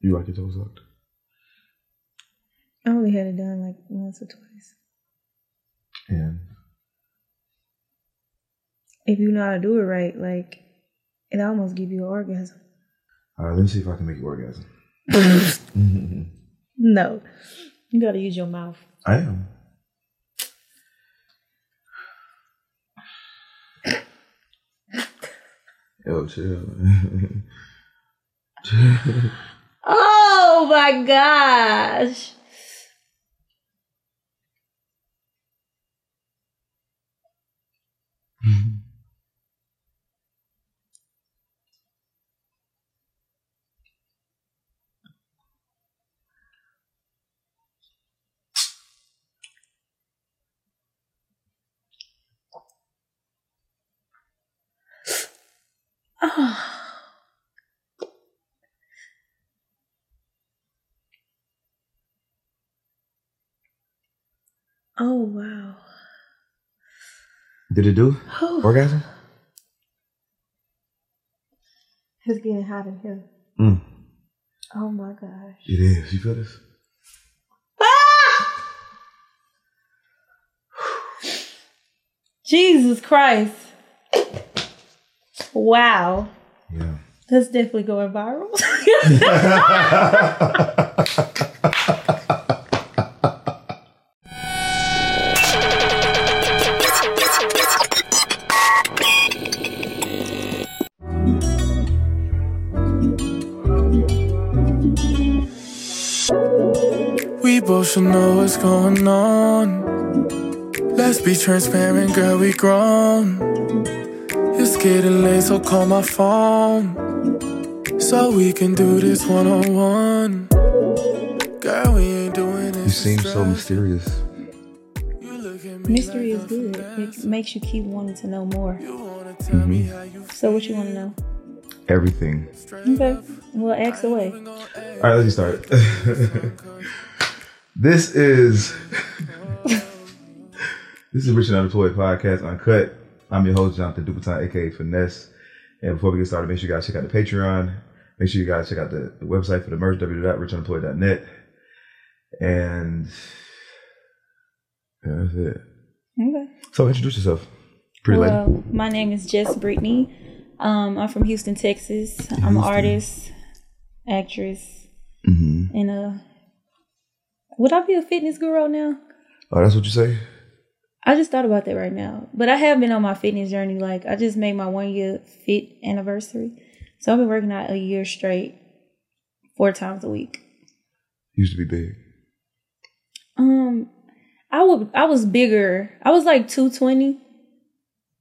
You like your toes sucked? I only had it done like once or twice. And If you know how to do it right, like it almost give you an orgasm. all right, let me see if I can make you orgasm. No, you gotta use your mouth. I am. Yo, oh, chill. Oh my gosh! Oh. Oh wow. Did it do? Oh. Orgasm? It's getting hot in here. Mm. Oh my gosh. It is. You feel this? Ah! Jesus Christ. Wow. Yeah. That's definitely going viral. should know what's going on. Let's be transparent, girl, we grown. It's getting late, so call my phone. So we can do this one on one. Girl, we ain't doing this. You seem so mysterious. You look at me Mystery is good. It makes you keep wanting to know more. You wanna me So what you want to know? Everything. Okay. Well, ask away. All right, let's get started. This is this is Rich and Unemployed Podcast Uncut. I'm your host, Jonathan Dupatin, aka Finesse. And before we get started, make sure you guys check out the Patreon. Make sure you guys check out the, the website for the merch, www.richunemployed.net. And yeah, that's it. Okay. So introduce yourself. Pretty lady. Well, my name is Just Brittany. Um, I'm from Houston, Texas. I'm an artist, actress, Mm-hmm. and uh, would I be a fitness guru now? Oh, that's what you say? I just thought about that right now. But I have been on my fitness journey. Like I just made my one year fit anniversary. So I've been working out a year straight, four times a week. Used to be big. Um I would I was bigger. I was like 220,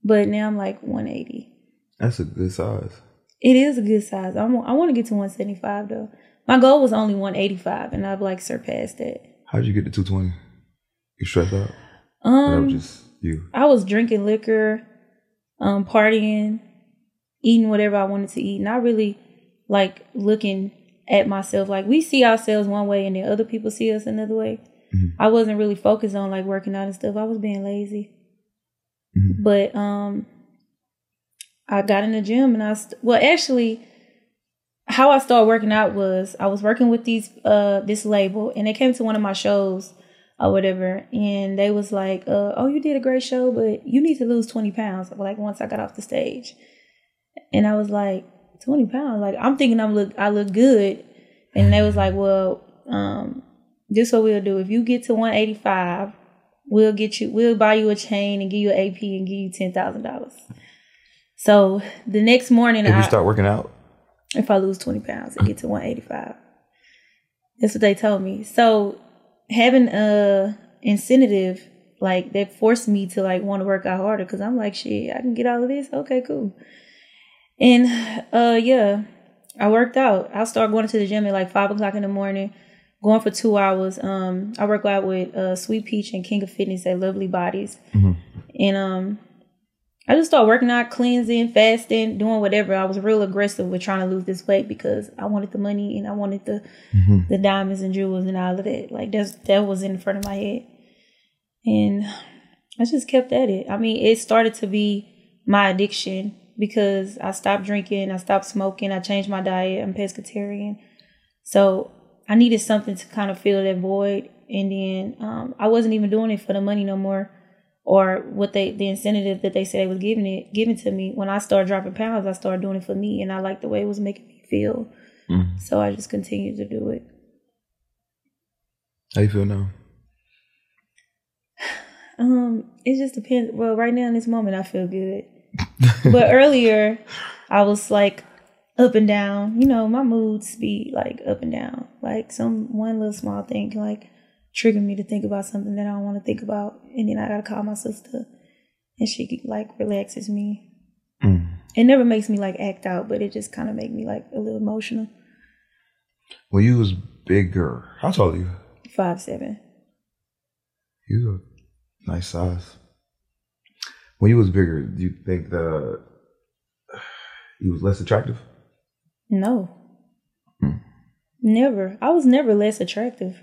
but now I'm like 180. That's a good size. It is a good size. I'm, I want to get to 175 though. My goal was only 185 and I've like surpassed it. How'd you get to 220? You stressed out? Um was just you? I was drinking liquor, um, partying, eating whatever I wanted to eat, not really like looking at myself. Like we see ourselves one way and then other people see us another way. I wasn't really focused on like working out and stuff. I was being lazy. Mhm. But um I got in the gym and I st- well actually how I started working out was I was working with these uh this label and they came to one of my shows or whatever and they was like uh oh you did a great show but you need to lose 20 pounds like once I got off the stage. And I was like 20 pounds? Like I'm thinking I'm look I look good. And they was like well um this what we'll do. If you get to 185 we'll get you we'll buy you a chain and give you an AP and give you ten thousand dollars. So the next morning If I you start working out, if I lose 20 pounds and get to 185. That's what they told me. So having a incentive like that forced me to like want to work out harder because I'm like, shit, I can get all of this. Okay, cool. And uh yeah, I worked out. I started going to the gym at like five o'clock in the morning, going for two hours. Um, I work out with uh, Sweet Peach and King of Fitness at Lovely Bodies, and um, I just started working out, cleansing, fasting, doing whatever. I was real aggressive with trying to lose this weight because I wanted the money and I wanted the the diamonds and jewels and all of that. Like that's that was in front of my head, and I just kept at it. I mean, it started to be my addiction because I stopped drinking, I stopped smoking, I changed my diet. I'm pescatarian, so I needed something to kind of fill that void. And then um, I wasn't even doing it for the money no more or what they the incentive that they said they was giving it giving to me. When I started dropping pounds, I started doing it for me, and I liked the way it was making me feel. So I just continued to do it. How you feel now? Um, it just depends. Well, right now in this moment, I feel good, but earlier, I was like up and down. You know, my moods be like up and down. Like some one little small thing like trigger me to think about something that I don't want to think about, and then I gotta call my sister, and she like relaxes me. Mm. It never makes me like act out, but it just kind of make me like a little emotional. When you was bigger, how tall are you? Five seven. You a nice size. When you was bigger, do you think the you was less attractive? No. Mm. Never. I was never less attractive.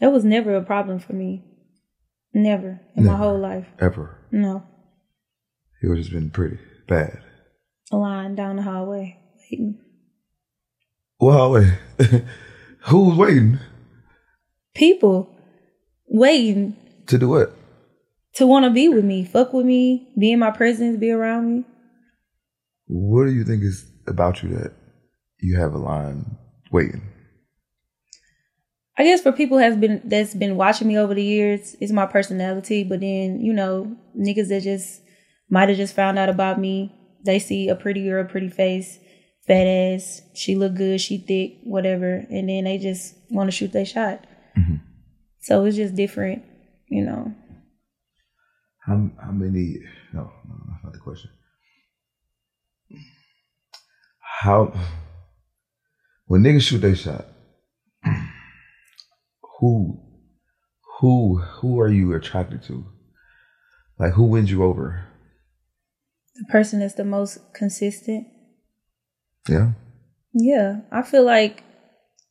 That was never a problem for me. Never in my whole life. Ever. No. It You just been pretty bad. A line down the hallway. Waiting. Well, wait. Who was waiting People waiting to do what? to want to be with me, fuck with me, be in my presence, be around me. What do you think is about you that you have a line waiting? I guess for people has been that's been watching me over the years, it's my personality. But then you know, niggas that just might have just found out about me. They see a pretty girl, pretty face, fat ass. She look good, she thick, whatever, and then they just want to shoot their shot. Mm-hmm. So it's just different, you know. How how many? No, no, that's not the question. How when niggas shoot their shot, who who who are you attracted to? Like who wins you over? The person that's the most consistent. Yeah. Yeah, I feel like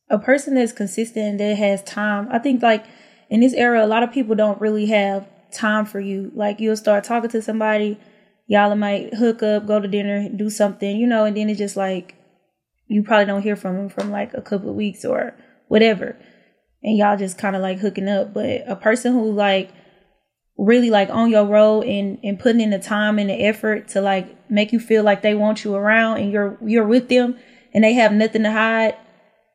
a person that's consistent that has time. I think like in this era, a lot of people don't really have time for you. Like you'll start talking to somebody, y'all might hook up, go to dinner, do something, you know, and then it's just like you probably don't hear from them from like a couple of weeks or whatever, and y'all just kind of like hooking up. But a person who like really like on your road and and putting in the time and the effort to like make you feel like they want you around and you're you're with them and they have nothing to hide,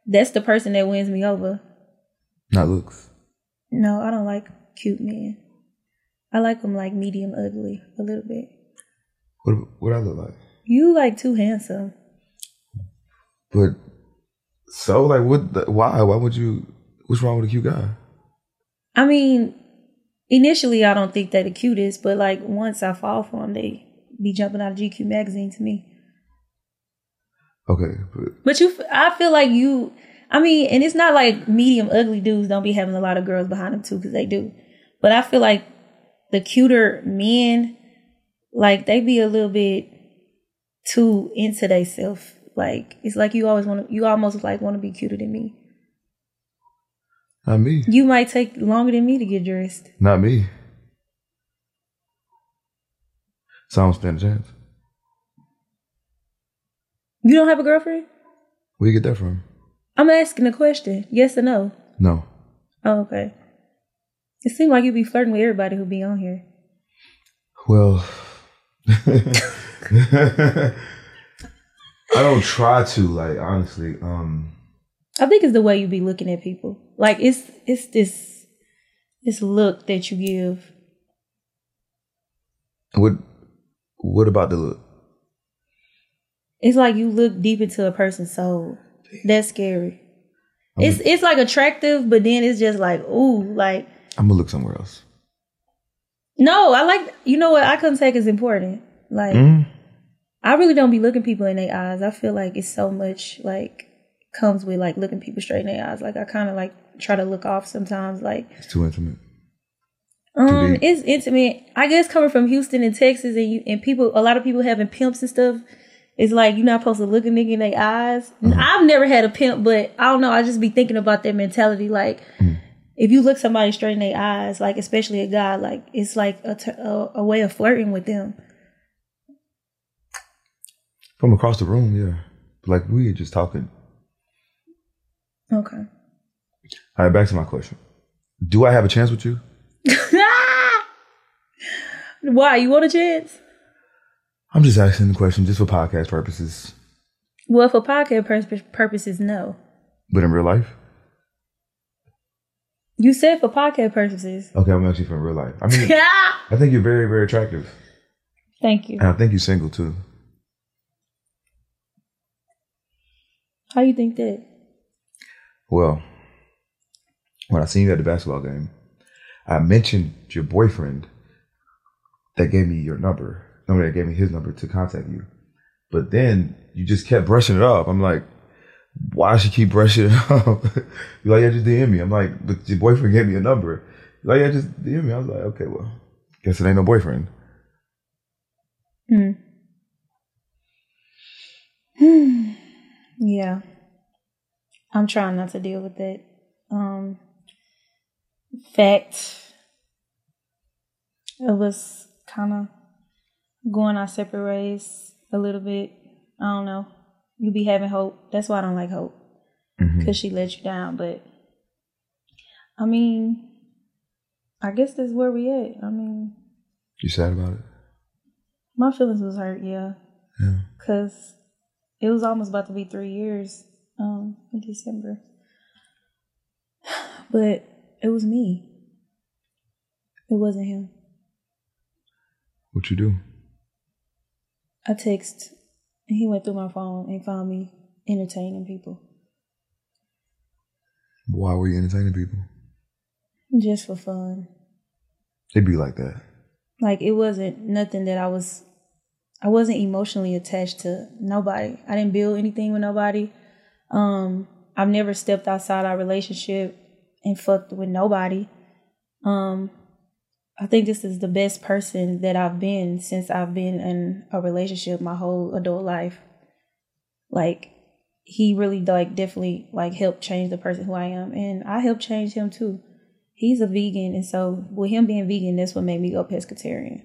that's the person that wins me over. Not looks. No, I don't like cute men. I like them like medium ugly a little bit. What what I look like? You like too handsome. But so like what? The, why? Why would you? What's wrong with a cute guy? I mean, initially I don't think they're the cutest, but like once I fall for them, they be jumping out of GQ magazine to me. Okay, but But you, I feel like you. I mean, and it's not like medium ugly dudes don't be having a lot of girls behind them too, because they do. But I feel like the cuter men, like they be a little bit too into themselves. Like it's like you always want to, you almost like want to be cuter than me. Not me. You might take longer than me to get dressed. Not me. So I don't stand a chance. You don't have a girlfriend? Where you get that from? I'm asking a question. Yes or no? No. Oh, okay. It seems like you'd be flirting with everybody who'd be on here. Well, I don't try to. Like honestly, um, I think it's the way you be looking at people. Like it's it's this this look that you give. what what about the look? It's like you look deep into a person's soul. That's scary. It's it's like attractive, but then it's just like ooh, like I'm gonna look somewhere else. no. I like you know what I couldn't take is important. Like Mm. I really don't be looking people in their eyes. I feel like it's so much like comes with like looking people straight in their eyes. Like I kind of like try to look off sometimes. Like It's too intimate. um, it's intimate. I guess coming from Houston and Texas, and you and people, a lot of people having pimps and stuff. It's like you're not supposed to look a nigga in their eyes. I've never had a pimp, but I don't know. I just be thinking about that mentality. Like, if you look somebody straight in their eyes, like especially a guy, like it's like a, t- a, a way of flirting with them. From across the room, yeah. Like we were just talking. Okay. All right, back to my question. Do I have a chance with you? Why? You want a chance? I'm just asking the question just for podcast purposes. Well, for podcast pur- purposes, no. But in real life? You said for podcast purposes. Okay, I'm actually from real life. I mean I think you're very, very attractive. Thank you. And I think you're single too. How you think that? Well, when I seen you at the basketball game, I mentioned your boyfriend that gave me your number. No, that gave me his number to contact you. But then you just kept brushing it off. I'm like, why she keep brushing it off? You're like, yeah, just DM me. I'm like, but your boyfriend gave me a number. You're like, yeah, just DM me. I was like, okay, well, guess it ain't no boyfriend. Hmm. yeah. I'm trying not to deal with that. Um fact it was kind of going our separate ways a little bit. I don't know. You be having hope. That's why I don't like hope. Mhm. Cause she let you down. But I mean, I guess that's where we at. I mean, You sad about it? my feelings was hurt, yeah. Yeah. Cause it was almost about to be three years um in December. But it was me. It wasn't him. What you do? I text and he went through my phone and found me entertaining people. Why were you entertaining people? Just for fun. It'd be like that. Like it wasn't nothing that I was I wasn't emotionally attached to nobody. I didn't build anything with nobody. Um I've never stepped outside our relationship and fucked with nobody. Um I think this is the best person that I've been since I've been in a relationship my whole adult life. Like he really like definitely like helped change the person who I am and I helped change him too he's a vegan and so with him being vegan that's what made me go pescatarian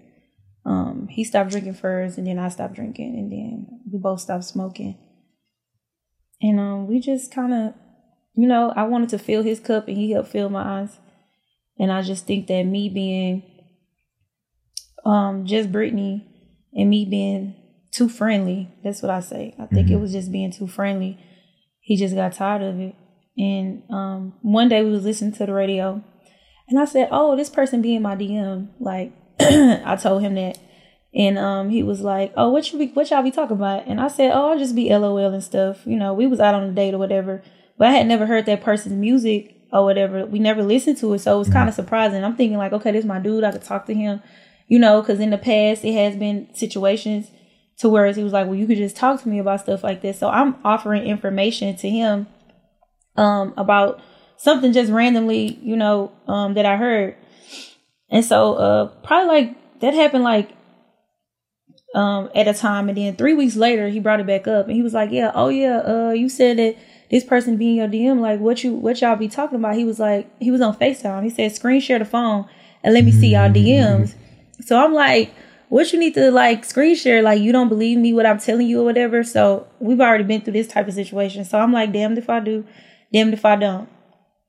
um he stopped drinking first and then i stopped drinking and then we both stopped smoking and um we just kind of you know i wanted to fill his cup and he helped fill mine. And i just think that me being um just brittany and me being too friendly that's what i say. I think it was just being too friendly. He just got tired of it. And um one day we was listening to the radio and I said, "Oh, this person be in my DM." Like I told him that, and um, he was like, "Oh, what you be, what y'all be talking about?" And I said, "Oh, I'll just be LOL and stuff." You know, we was out on a date or whatever, but I had never heard that person's music or whatever. We never listened to it, so it was kind of surprising. I'm thinking like, okay, this is my dude. I could talk to him, you know, because in the past it has been situations to where he was like, "Well, you could just talk to me about stuff like this." So I'm offering information to him um about something just randomly, you know, um, that I heard. And so uh probably like that happened like um at a time and then three weeks later he brought it back up and he was like, Yeah, oh yeah, uh you said that this person be in your DM, like what you what y'all be talking about? He was like he was on FaceTime. He said, screen share the phone and let me see y'all DMs. So I'm like, what you need to like screen share? Like you don't believe me what I'm telling you or whatever. So we've already been through this type of situation. So I'm like, damned if I do, damned if I don't.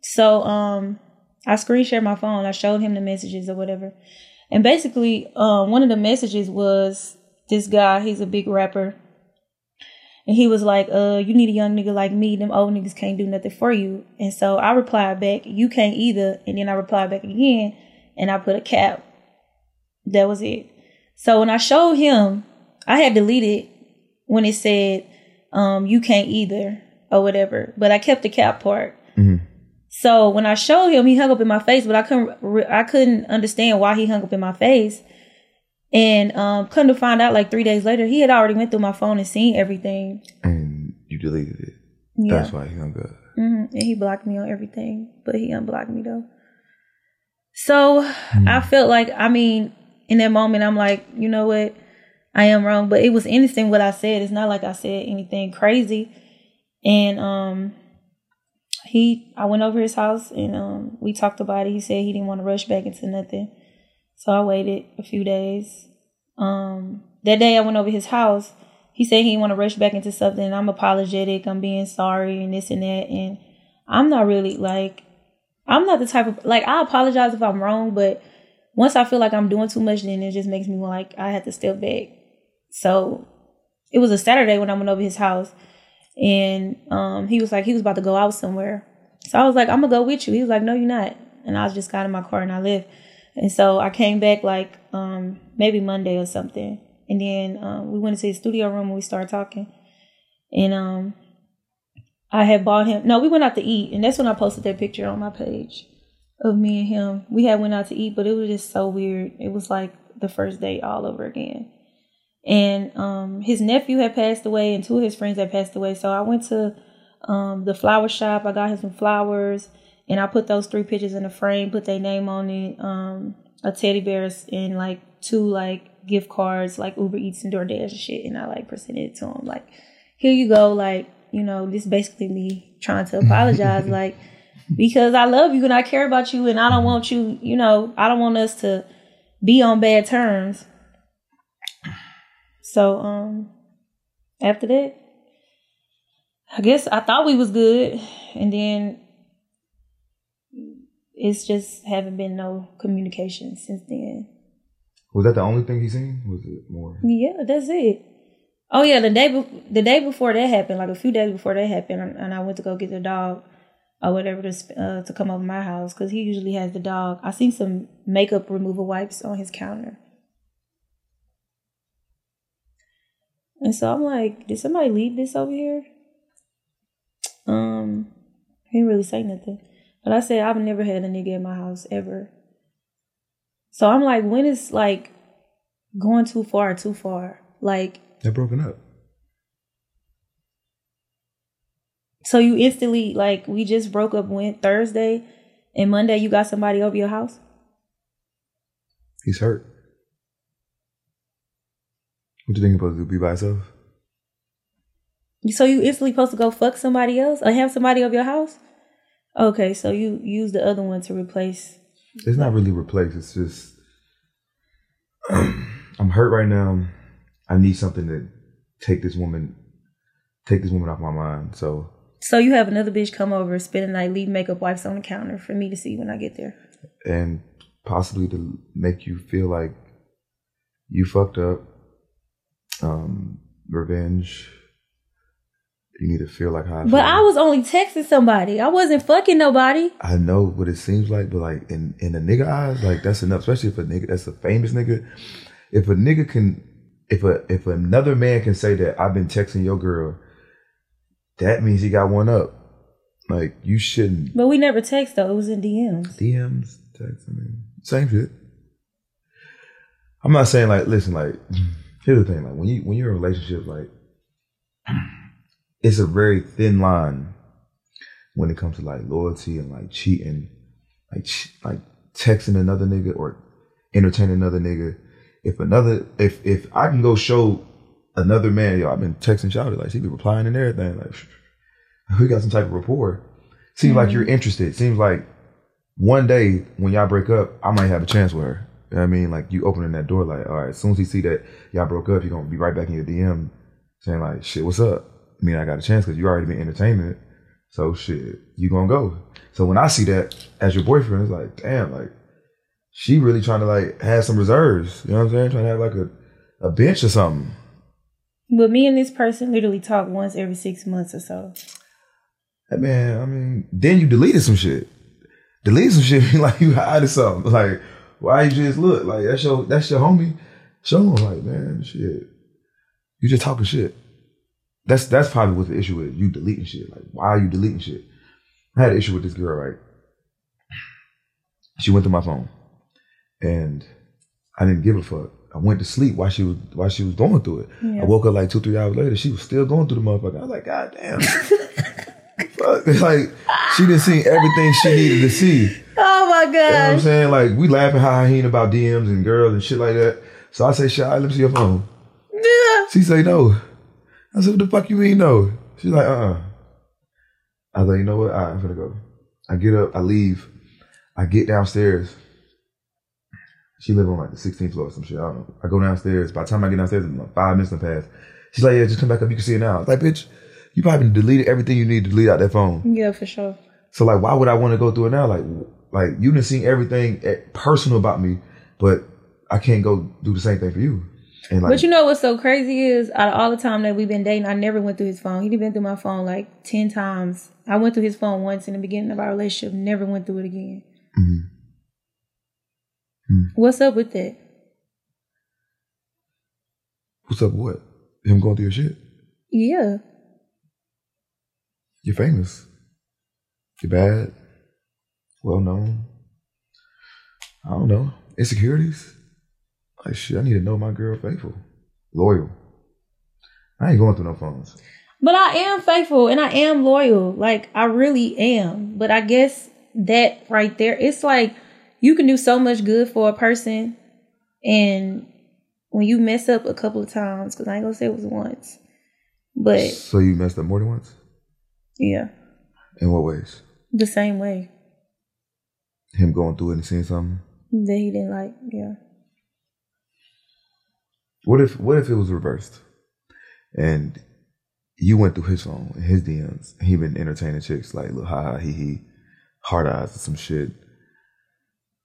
So um I screen shared my phone. I showed him the messages or whatever. And basically, um one of the messages was this guy, he's a big rapper. And he was like, uh, you need a young nigga like me. Them old niggas can't do nothing for you. And so I replied back, you can't either. And then I replied back again and I put a cap. That was it. So when I showed him, I had deleted when it said, um, you can't either or whatever. But I kept the cap part. So when I showed him, he hung up in my face, but I couldn't, I couldn't understand why he hung up in my face. And um, come to find out, like three days later, he had already went through my phone and seen everything. And you deleted it. Yeah. That's why he hung up. hmm And he blocked me on everything, but he unblocked me though. So I felt like, I mean, in that moment, I'm like, you know what? I am wrong, but it was innocent what I said. It's not like I said anything crazy. And um, he, I went over his house and um, we talked about it. He said he didn't want to rush back into nothing, so I waited a few days. Um, that day I went over his house. He said he didn't want to rush back into something. I'm apologetic. I'm being sorry and this and that. And I'm not really like, I'm not the type of like I apologize if I'm wrong, but once I feel like I'm doing too much, then it just makes me like I have to step back. So it was a Saturday when I went over his house, and um, he was like he was about to go out somewhere. So I was like, I'm gonna go with you. He was like, No, you're not. And I just got in my car and I left. And so I came back like um, maybe Monday or something, and then um, we went into the studio room and we started talking. And um, I had bought him. No, we went out to eat, and that's when I posted that picture on my page of me and him. We had went out to eat, but it was just so weird. It was like the first date all over again. And um, his nephew had passed away, and two of his friends had passed away. So I went to um, the flower shop. I got him some flowers, and I put those three pictures in a frame, put their name on it, um, a teddy bears, and like two like gift cards, like Uber Eats and DoorDash and shit. And I like presented it to him, like, here you go, like you know, this basically me trying to apologize, like because I love you and I care about you, and I don't want you, you know, I don't want us to be on bad terms. So um after that, I guess I thought we was good, and then it's just haven't been no communication since then. Was that the only thing he seen? Was it more? Yeah, that's it. Oh yeah, the day be- the day before that happened, like a few days before that happened, and- I went to go get the dog or whatever to sp- uh, to come over my house because he usually has the dog. I seen some makeup removal wipes on his counter, and so I'm like, did somebody leave this over here? Um, he didn't really say nothing, but I said I've never had a nigga in my house ever. So I'm like, when is like going too far, too far? Like They're broken up. So you instantly like we just broke up went Thursday and Monday you got somebody over your house? He's hurt. What do you think supposed to do? Be by yourself? So you instantly supposed to go fuck somebody else or have somebody over your house? Okay, so you use the other one to replace It's not really replace. It's just I'm hurt right now. I need something to take this woman, take this woman off my mind. So So you have another bitch come over, spend the night, leave makeup wipes on the counter for me to see when I get there. and possibly to make you feel like you fucked up. Um, revenge. You need to feel like how I But feel. I was only texting somebody. I wasn't fucking nobody. I know what it seems like, but like in in a nigga eyes, like that's enough. Especially if a nigga that's a famous nigga. If a nigga can, if a if another man can say that I've been texting your girl, that means he got one up. Like you shouldn't But we never text though. It was in DMs. DMs, text. I mean, same shit. I'm not saying like, listen, like, here's the thing, like when you when you're in a relationship, like, it's a very thin line when it comes to like loyalty and like cheating, like like texting another nigga or entertaining another nigga. If another, if if I can go show another man, yo, I've been texting Shouty, like she be replying and everything, like we got some type of rapport. Seems like mm-hmm. you're interested. Seems like one day when y'all break up, I might have a chance with her. You know what I mean? Like you opening that door, like, all right, as soon as he see that y'all broke up, you're gonna be right back in your DM saying like, shit, what's up? I mean, I got a chance because you already been entertaining it. So shit, you gonna go. So when I see that as your boyfriend, it's like, damn, like she really trying to like have some reserves. You know what I'm saying? Trying to have like a, a bench or something. But me and this person literally talk once every six months or so. Hey, man, I mean, then you deleted some shit. Deleted some shit like you hiding something. Like, why you just look? Like that's your that's your homie. Show him like, man, shit. You just talking shit. That's that's probably what the issue is. You deleting shit. Like, why are you deleting shit? I had an issue with this girl, right? She went to my phone. And I didn't give a fuck. I went to sleep while she was while she was going through it. Yeah. I woke up like two three hours later. She was still going through the motherfucker. I was like, God damn. Fuck. It's like she didn't see everything she needed to see. Oh my god. You know what I'm saying? Like we laughing hyena about DMs and girls and shit like that. So I say, Shy, let me see your phone. Yeah. She say no. I said, what the fuck you mean no? She's like, uh uh I was like, you know what? All right, I'm gonna go. I get up, I leave. I get downstairs. She live on like the 16th floor or some shit. I don't know. I go downstairs. By the time I get downstairs, like five minutes have passed. She's like, yeah, just come back up. You can see it now. I was like, bitch, you probably deleted everything you need to delete out that phone. Yeah, for sure. So like, why would I want to go through it now? Like, like you done seen everything eh, personal about me, but I can't go do the same thing for you. Like, But you know what's so crazy is out of all the time that we've been dating, I never went through his phone. He'd been through my phone like ten times. I went through his phone once in the beginning of our relationship, never went through it again. Mhm. What's up with that? what's up? With what? Him going through your shit? Yeah. You're famous. You're bad. Well known. I don't know. Insecurities. Like shit, I need to know my girl faithful, loyal. I ain't going through no phones. But I am faithful and I am loyal. Like I really am. But I guess that right there, it's like you can do so much good for a person and when you mess up a couple of times, because I ain't gonna say it was once. But So you messed up more than once? yeah, In what ways? the same way Him going through it and seeing something. that he didn't like, yeah. What if what if it was reversed? And you went through his phone and his DMs he been entertaining chicks like little ha ha he he hard eyes and some shit.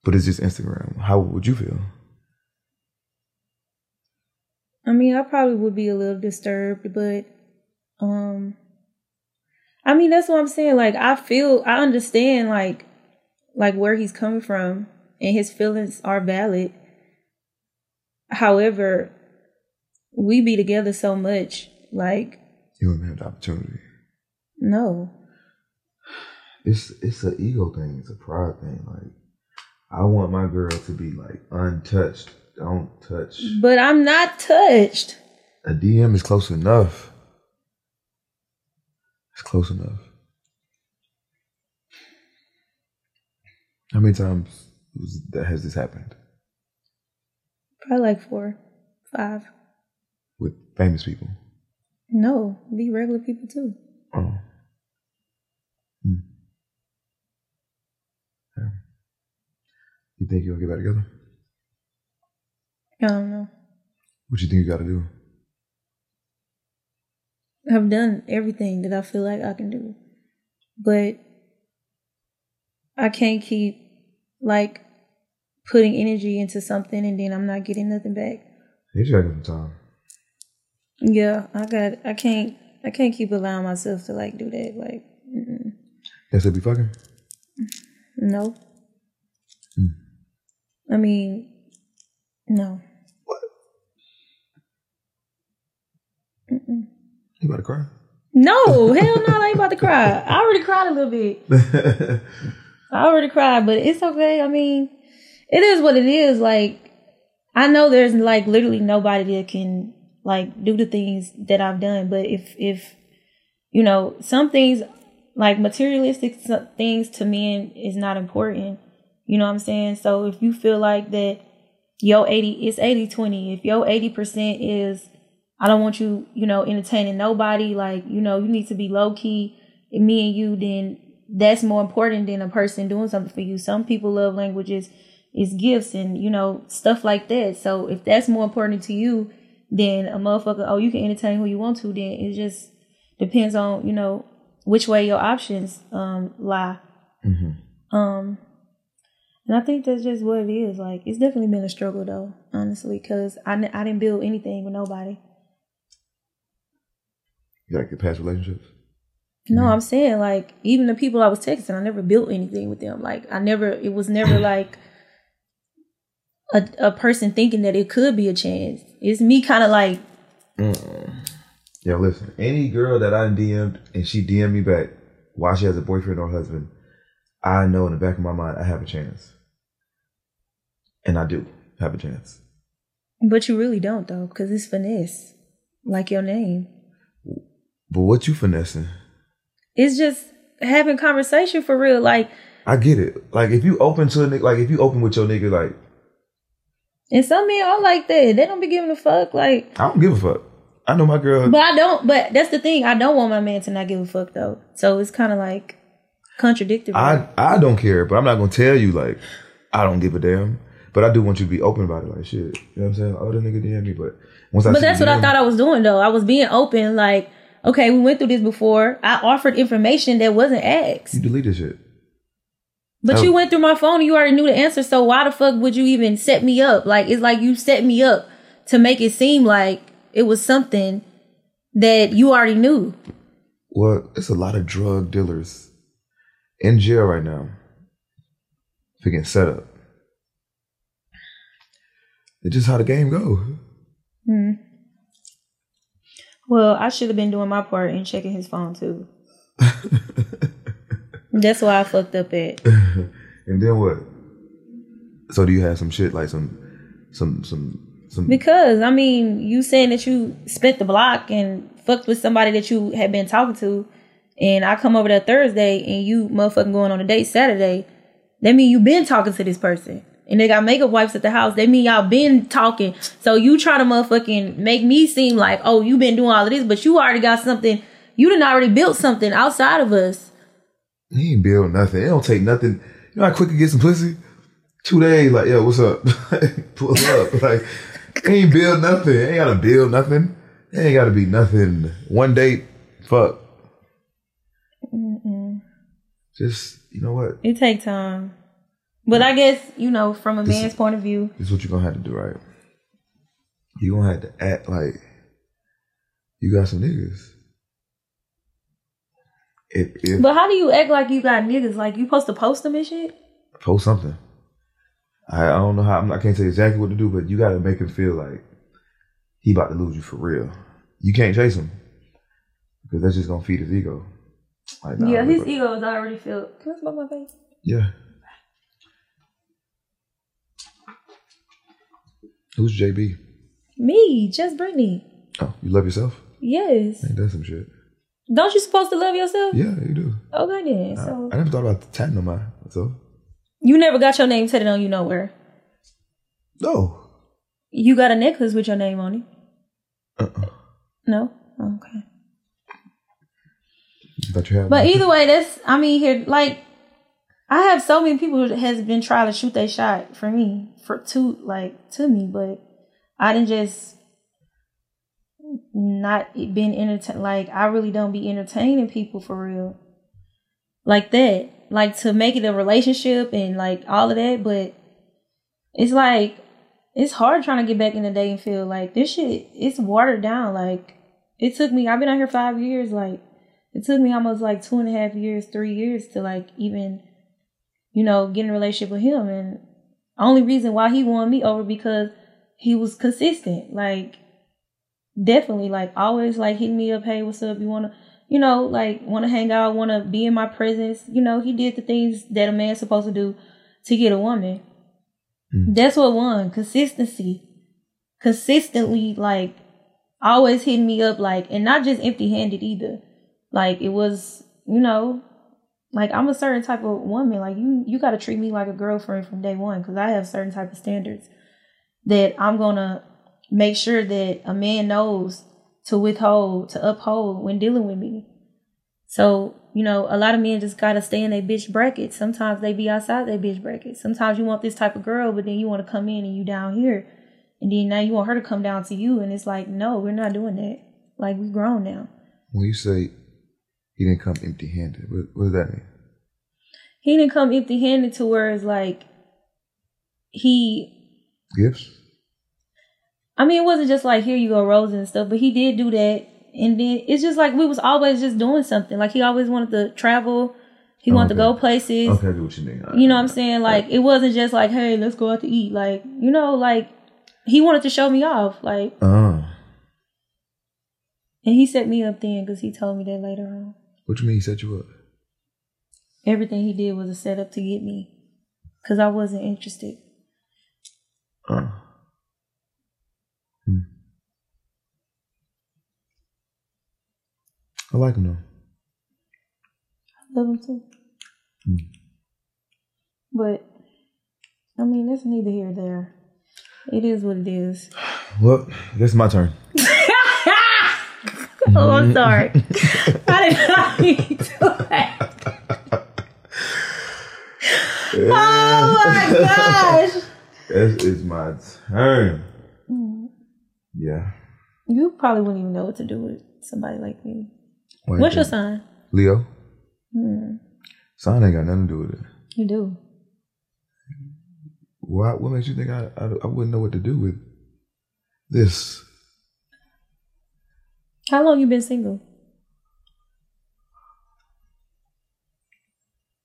But it's just Instagram. How would you feel? I mean, I probably would be a little disturbed, but um I mean, that's what I'm saying. Like I feel I understand like like where he's coming from and his feelings are valid. However, we be together so much like You wouldn't have the opportunity. no. It's it's an ego thing, it's a pride thing. Like I want my girl to be like untouched. Don't touch. But I'm not touched. A DM is close enough. It's close enough. How many times was, that has this happened Probably like four, five. With famous people? No, be regular people too. Oh. Hmm. Yeah. You think you'll get back together? I don't know. What do you think you got to do? I've done everything that I feel like I can do. But I can't keep like putting energy into something and then I'm not getting nothing back. You gotta give some time. Yeah, I got I can't I can't keep allowing myself to like do that. Like mm-mm. That's it. Be fucking. no. Mm. I mean no. What? Mm-mm. You about to cry? No, hell no, I ain't about to cry. I already cried a little bit. I already cried, but it's okay. I mean, it is what it is. Like, I know there's like literally nobody that can like do the things that I've done. But if if you know some things like materialistic things to men is not important. You know what I'm saying? So if you feel like that your 80 it's 80 20 if your 80% is i don't want you you know entertaining nobody like you know you need to be low key and me and you then that's more important than a person doing something for you some people love languages is gifts and you know stuff like that so if that's more important to you than a motherfucker oh you can entertain who you want to then it just depends on you know which way your options um lie um and I think that's just what it is. Like, it's definitely been a struggle, though, honestly, because I, n- I didn't build anything with nobody. You like your past relationships? No, I'm saying, like, even the people I was texting, I never built anything with them. Like, I never, it was never like a, a person thinking that it could be a chance. It's me kind of like, mm. Yeah, listen. Any girl that I DM'd and she DM'd me back while she has a boyfriend or husband, I know in the back of my mind I have a chance. And I do have a chance. But you really don't though, because it's finesse, like your name. But what you finessing? It's just having conversation for real. Like, I get it. Like if you open to a nigga, like if you open with your nigga, like and some men are like that. They don't be giving a fuck. Like, I don't give a fuck. I know my girl. but I don't. But that's the thing. I don't want my man to not give a fuck though. So it's kind of like contradictory. I I don't care, but I'm not gonna tell you like I don't give a damn. But I do want you to be open about it. Like shit, you know what I'm saying? Oh, the nigga DM me, but once I But that's what I thought I was doing though. I was being open, like, okay, we went through this before. I offered information that wasn't asked. you delete this shit. But Oh. you went through my phone and you already knew the answer, so why the fuck would you even set me up? Like it's like you set me up to make it seem like it was something that you already knew. Well, it's a lot of drug dealers in jail right now for getting set up. It's just how the game go. Hmm. Well, I should have been doing my part in checking his phone too. That's why I fucked up at. And then what? So do you have some shit like some some some some Because I mean, you saying that you spent the block and fucked with somebody that you had been talking to, and I come over there Thursday and you motherfucking going on a date Saturday. That mean you been talking to this person. And they got makeup wipes at the house. That mean y'all been talking. So you try to motherfucking make me seem like, oh, you been doing all of this, but you already got something. You done already built something outside of us. He ain't build nothing. It don't take nothing. You know how quick you get some pussy? Two days, like, yo, what's up? Pull up. Like, he ain't build nothing. Ain't gotta build nothing. Ain't gotta be nothing. One date, fuck. Just, you know what? It take time. But I guess, you know, from a man's point of view, This is what you're gonna have to do, right? you gonna have to act like you got some niggas. If, if but how do you act like you got niggas? Like you supposed to post them and shit? post something. I, I don't know how I'm, I can't say exactly what to do, but you got to make him feel like he about to lose you for real. You can't chase him because that's just gonna feed his ego. Like, nah, yeah, his but- ego is already filled. Can I smoke my face? Yeah. Who's JB? Me, just Brittany. Oh, you love yourself? Yes. Ain't that some shit? Don't you supposed to love yourself? Yeah, you do. Oh, okay then. I, So I never thought about tatting on my myself. you never got your name tatted on you nowhere. No. You got a necklace with your name on it. Uh-uh. No? Okay. Thought you had But either way, that's I mean here like I have so many people that has been trying to shoot their shot for me for to like to me, but I didn't just not been entertain like I really don't be entertaining people for real like that like to make it a relationship and like all of that but it's like it's hard trying to get back in the day and feel like this shit it's watered down like it took me I've been out here five years like it took me almost like two and a half years, three years to like even, you know, get in a relationship with him. And only reason why he won me over because he was consistent. Like definitely like always like hitting me up, hey, what's up? You wanna you know, like wanna hang out, wanna be in my presence. You know, he did the things that a man's supposed to do to get a woman. Mm. That's what won. Consistency. Consistently like always hitting me up like and not just empty handed either. Like it was, you know, like I'm a certain type of woman. Like you you gotta treat me like a girlfriend from day one because I have certain type of standards that I'm gonna make sure that a man knows to withhold, to uphold when dealing with me. So, you know, a lot of men just gotta stay in their bitch bracket. Sometimes they be outside their bitch bracket. Sometimes you want this type of girl, but then you want to come in and you down here. And then now you want her to come down to you and it's like, no, we're not doing that. Like we grown now. when you say he didn't come empty handed, what, what does that mean? He didn't come empty handed to where it's like he Gifts? I mean, it wasn't just like here you go roses and stuff, but he did do that. And then it's just like we was always just doing something. Like he always wanted to travel. He wanted to go places. Okay, I get what you mean. You know what I'm saying? Like it wasn't just like, hey, let's go out to eat. Like, you know, like he wanted to show me off. Like Uh, and he set me up then because he told me that later on. what you mean he set you up? Everything he did was a setup to get me. Cause I wasn't interested. Uh, I like him though. I love him too. Hmm. But I mean, that's neither here nor there. It is what it is. Well, this is my turn. Oh, I'm sorry. I did not mean to laugh. Oh my gosh. This is my turn. Yeah. You probably wouldn't even know what to do with somebody like me. What What's your sign? Leo? Hmm. Sign ain't got nothing to do with it. You do. Why, what makes you think I, I, I wouldn't know what to do with this? How long you been single?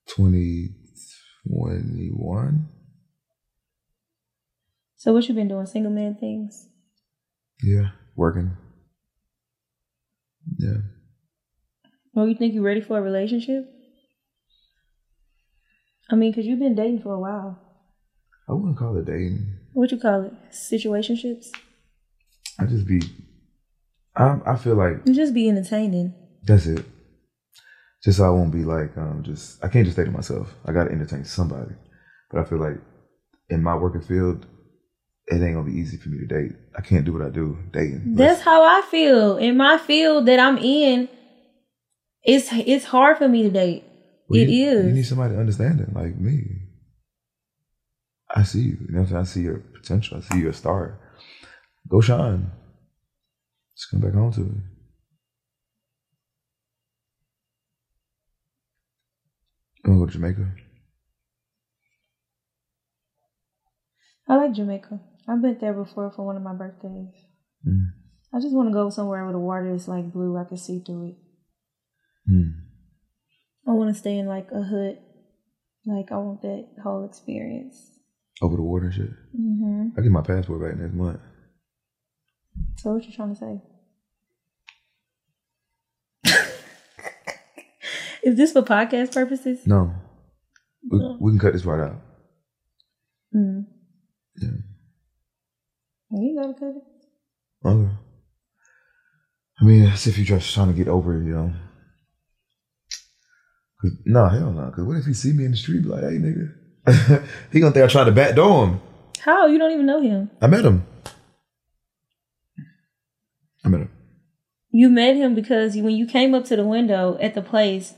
2021? So what you been doing? Single man things? Yeah. Working. Yeah. Well, you think you're ready for a relationship? I mean, cause you've been dating for a while. I wouldn't call it dating. What you call it? Situationships? I just be, I, I feel like You just be entertaining. That's it. Just so I won't be like, um, just I can't just stay to myself. I gotta entertain somebody. But I feel like in my working field, it ain't gonna be easy for me to date. I can't do what I do dating. That's how I feel. In my field that I'm in, it's it's hard for me to date. Well, it you, is. You need somebody understanding, like me. I see you. You know what I'm saying? I see your potential. I see you're a star. Go shine. Just come back home to me. You wanna go to Jamaica? I like Jamaica. I've been there before for one of my birthdays. Mm. I just want to go somewhere where the water is like blue. I can see through it. Mm. I want to stay in like a hut. Like I want that whole experience. Over the water and shit. hmm I get my passport back next month. So what you trying to say? is this for podcast purposes? No. We, we can cut this part out. Mm. Yeah. You gotta cut it. Okay. I mean, that's if you're just trying to get over it, you know. Cause, no, hell no. Because what if he see me in the street, be like, hey, nigga? he gonna think I tried to backdoor him. How? You don't even know him. I met him. I met him. You met him because when you came up to the window at the place,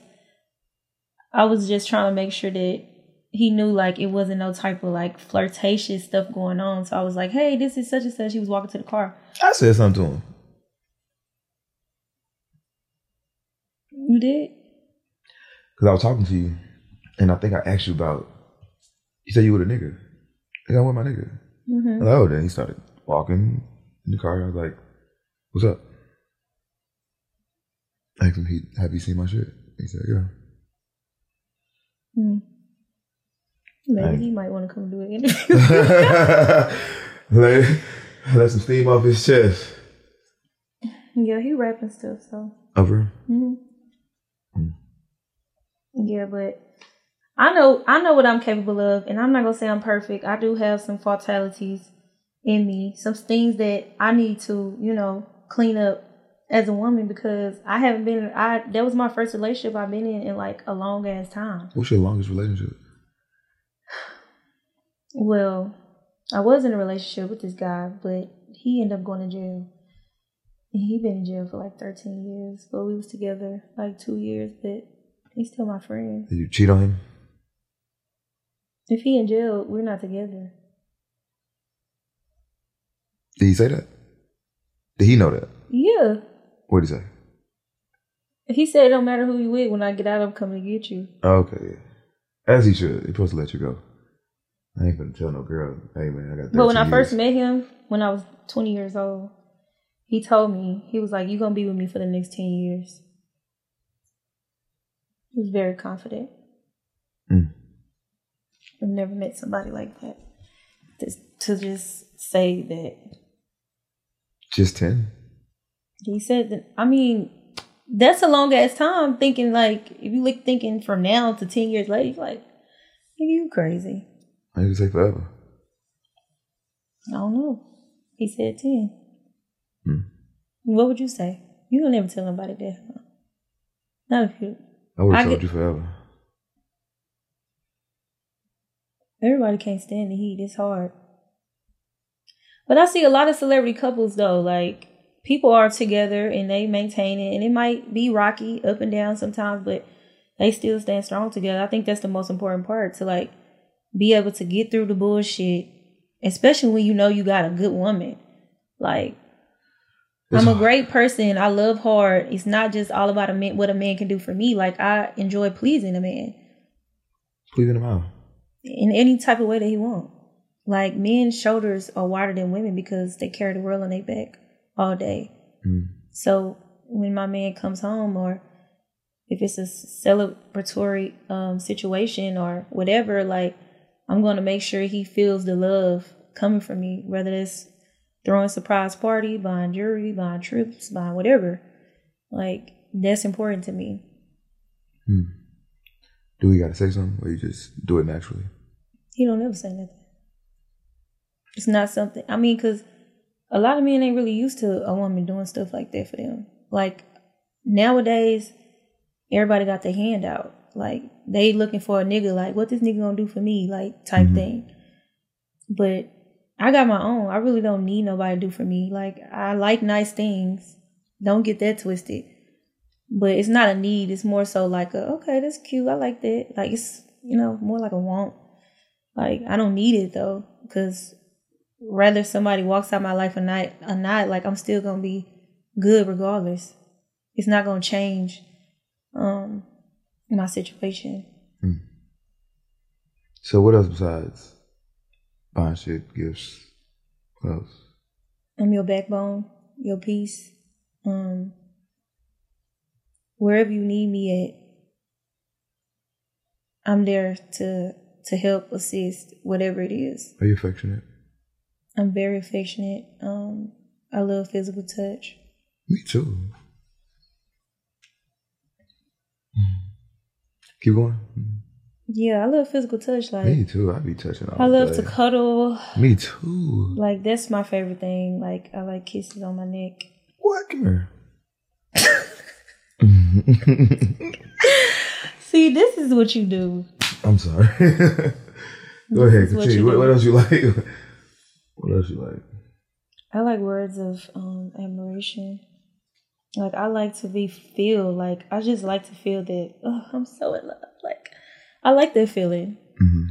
I was just trying to make sure that he knew like it wasn't no type of like flirtatious stuff going on. So I was like, "Hey, this is such and such." He was walking to the car. I said something to him. You did? Because I was talking to you, and I think I asked you about, you said you were a nigga. I got with my nigga. Mm-hmm. Oh, then he started walking in the car. I was like, what's up? I asked him, he, have you seen my shit? He said, yeah. Mm. Maybe he might want to come do an interview. let, let some steam off his chest. yeah, he rapping stuff. So Over. hmm Mm. Yeah, but I know I know what I'm capable of, and I'm not gonna say I'm perfect. I do have some fatalities in me, some things that I need to, you know, clean up as a woman because I haven't been. I that was my first relationship I've been in in like a long ass time. What's your longest relationship? Well, I was in a relationship with this guy, but he ended up going to jail. And he been in jail for like 13 years, but we was together like two years, but he's still my friend. Did you cheat on him? If he in jail, we're not together. Did he say that? Did he know that? Yeah. What did he say? He said it don't matter who you with, when I get out, I'm coming to get you. Okay. As he should. He's supposed to let you go. I ain't gonna tell no girl, hey man, I got But when I years. first met him, when I was 20 years old, he told me, he was like, you going to be with me for the next 10 years. He was very confident. Mm. I've never met somebody like that. Just, to just say that. Just 10? He said that, I mean, that's a long ass time thinking like, if you look thinking from now to 10 years later, you're like, nigga, you crazy. I need to say forever. I don't know. He said 10. Hmm. What would you say? You don't ever tell nobody that. huh? Not if you. I would have told get- you forever. Everybody can't stand the heat. It's hard. But I see a lot of celebrity couples though, like people are together and they maintain it, and it might be rocky up and down sometimes, but they still stand strong together. I think that's the most important part to like be able to get through the bullshit, especially when you know you got a good woman. Like I'm a great person. I love hard. It's not just all about a man, what a man can do for me. Like I enjoy pleasing a man Pleasing them out. in any type of way that he want. Like men's shoulders are wider than women because they carry the world on their back all day. Mm. So when my man comes home, or if it's a celebratory um, situation or whatever, like I'm going to make sure he feels the love coming from me, whether it's throwing surprise party, buying jewelry, buying trips, buying whatever. Like that's important to me. Hmm. Do we gotta say something, or you just do it naturally? He don't ever say nothing. It's not something. I mean, because a lot of men ain't really used to a woman doing stuff like that for them. Like nowadays, everybody got their hand out. Like they looking for a nigga. Like what this nigga gonna do for me? Like type mm-hmm. thing. But I got my own. I really don't need nobody to do for me. Like I like nice things. Don't get that twisted. But it's not a need. It's more so like a okay, that's cute. I like that. Like it's you know more like a want. Like I don't need it though, because rather somebody walks out my life or not, or not, like I'm still gonna be good regardless. It's not gonna change um my situation. So what else besides buying shit, gifts? What else? I'm your backbone, your peace. Um, wherever you need me at, I'm there to to help, assist, whatever it is. Are you affectionate? I'm very affectionate. Um, I love physical touch. Me too. Keep going. Yeah, I love physical touch. Like Me too. I be touching all I love day. to cuddle. Me too. Like that's my favorite thing. Like I like kisses on my neck. What? Come here. See, this is what you do. I'm sorry. Go ahead, is what continue. What, what else you like? what else you like? I like words of um, admiration. Like I like to be feel like I just like to feel that oh I'm so in love. I like that feeling. hmm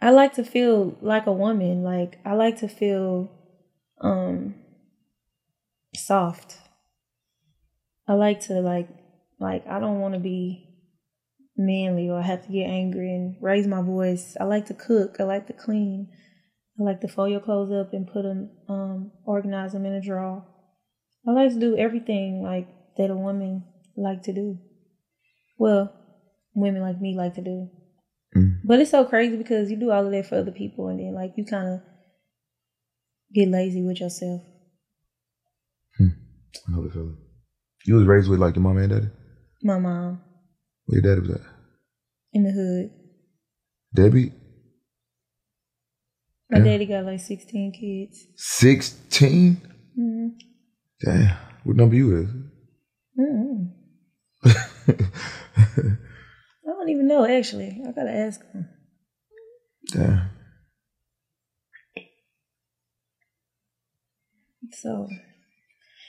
I like to feel like a woman. Like I like to feel um soft. I like to like like I don't want to be manly or have to get angry and raise my voice. I like to cook. I like to clean. I like to fold your clothes up and put them um organize them in a drawer. I like to do everything like that a woman like to do. Well, women like me like to do. But it's so crazy because you do all of that for other people and then like you kind of get lazy with yourself. I know the feeling. You was raised with like your mom and daddy? My mom Where your daddy was at? in the hood. Debbie? My Yeah. daddy got like 16 kids. 16? hmm Damn. What number you is? mm I don't even know actually. I gotta ask him. Yeah. So,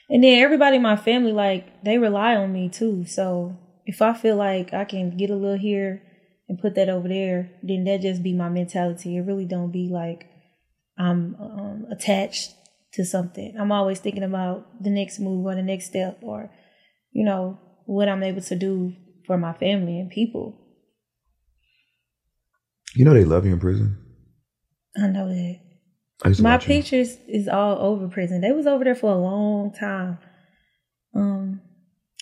and then everybody in my family, like, they rely on me too. So, if I feel like I can get a little here and put that over there, then that just be my mentality. It really don't be like I'm um, attached to something. I'm always thinking about the next move or the next step or, you know, what I'm able to do for my family and people. You know they love you in prison? I know that. I My you. pictures is all over prison. They was over there for a long time. Um,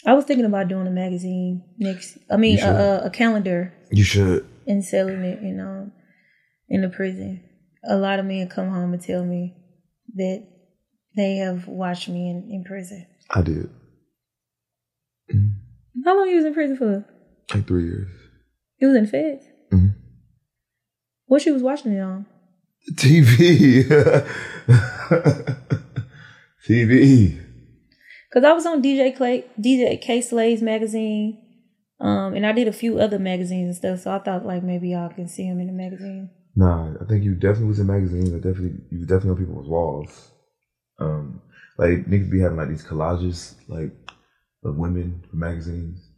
I was thinking about doing a magazine next. I mean, a, a, a calendar You should. and selling it in um in the prison. A lot of men come home and tell me that they have watched me in, in prison. I did. How long you was in prison for? Like three years. You was in feds. Mhm. What you was watching it on? TV. TV. Cause I was on DJ Clay, DJ Kay Slay's magazine. Um, and I did a few other magazines and stuff, so I thought like maybe y'all can see him in the magazine. Nah, I think you definitely was in magazines. I definitely you definitely on people's walls. Um, like niggas be having like these collages like of women from magazines.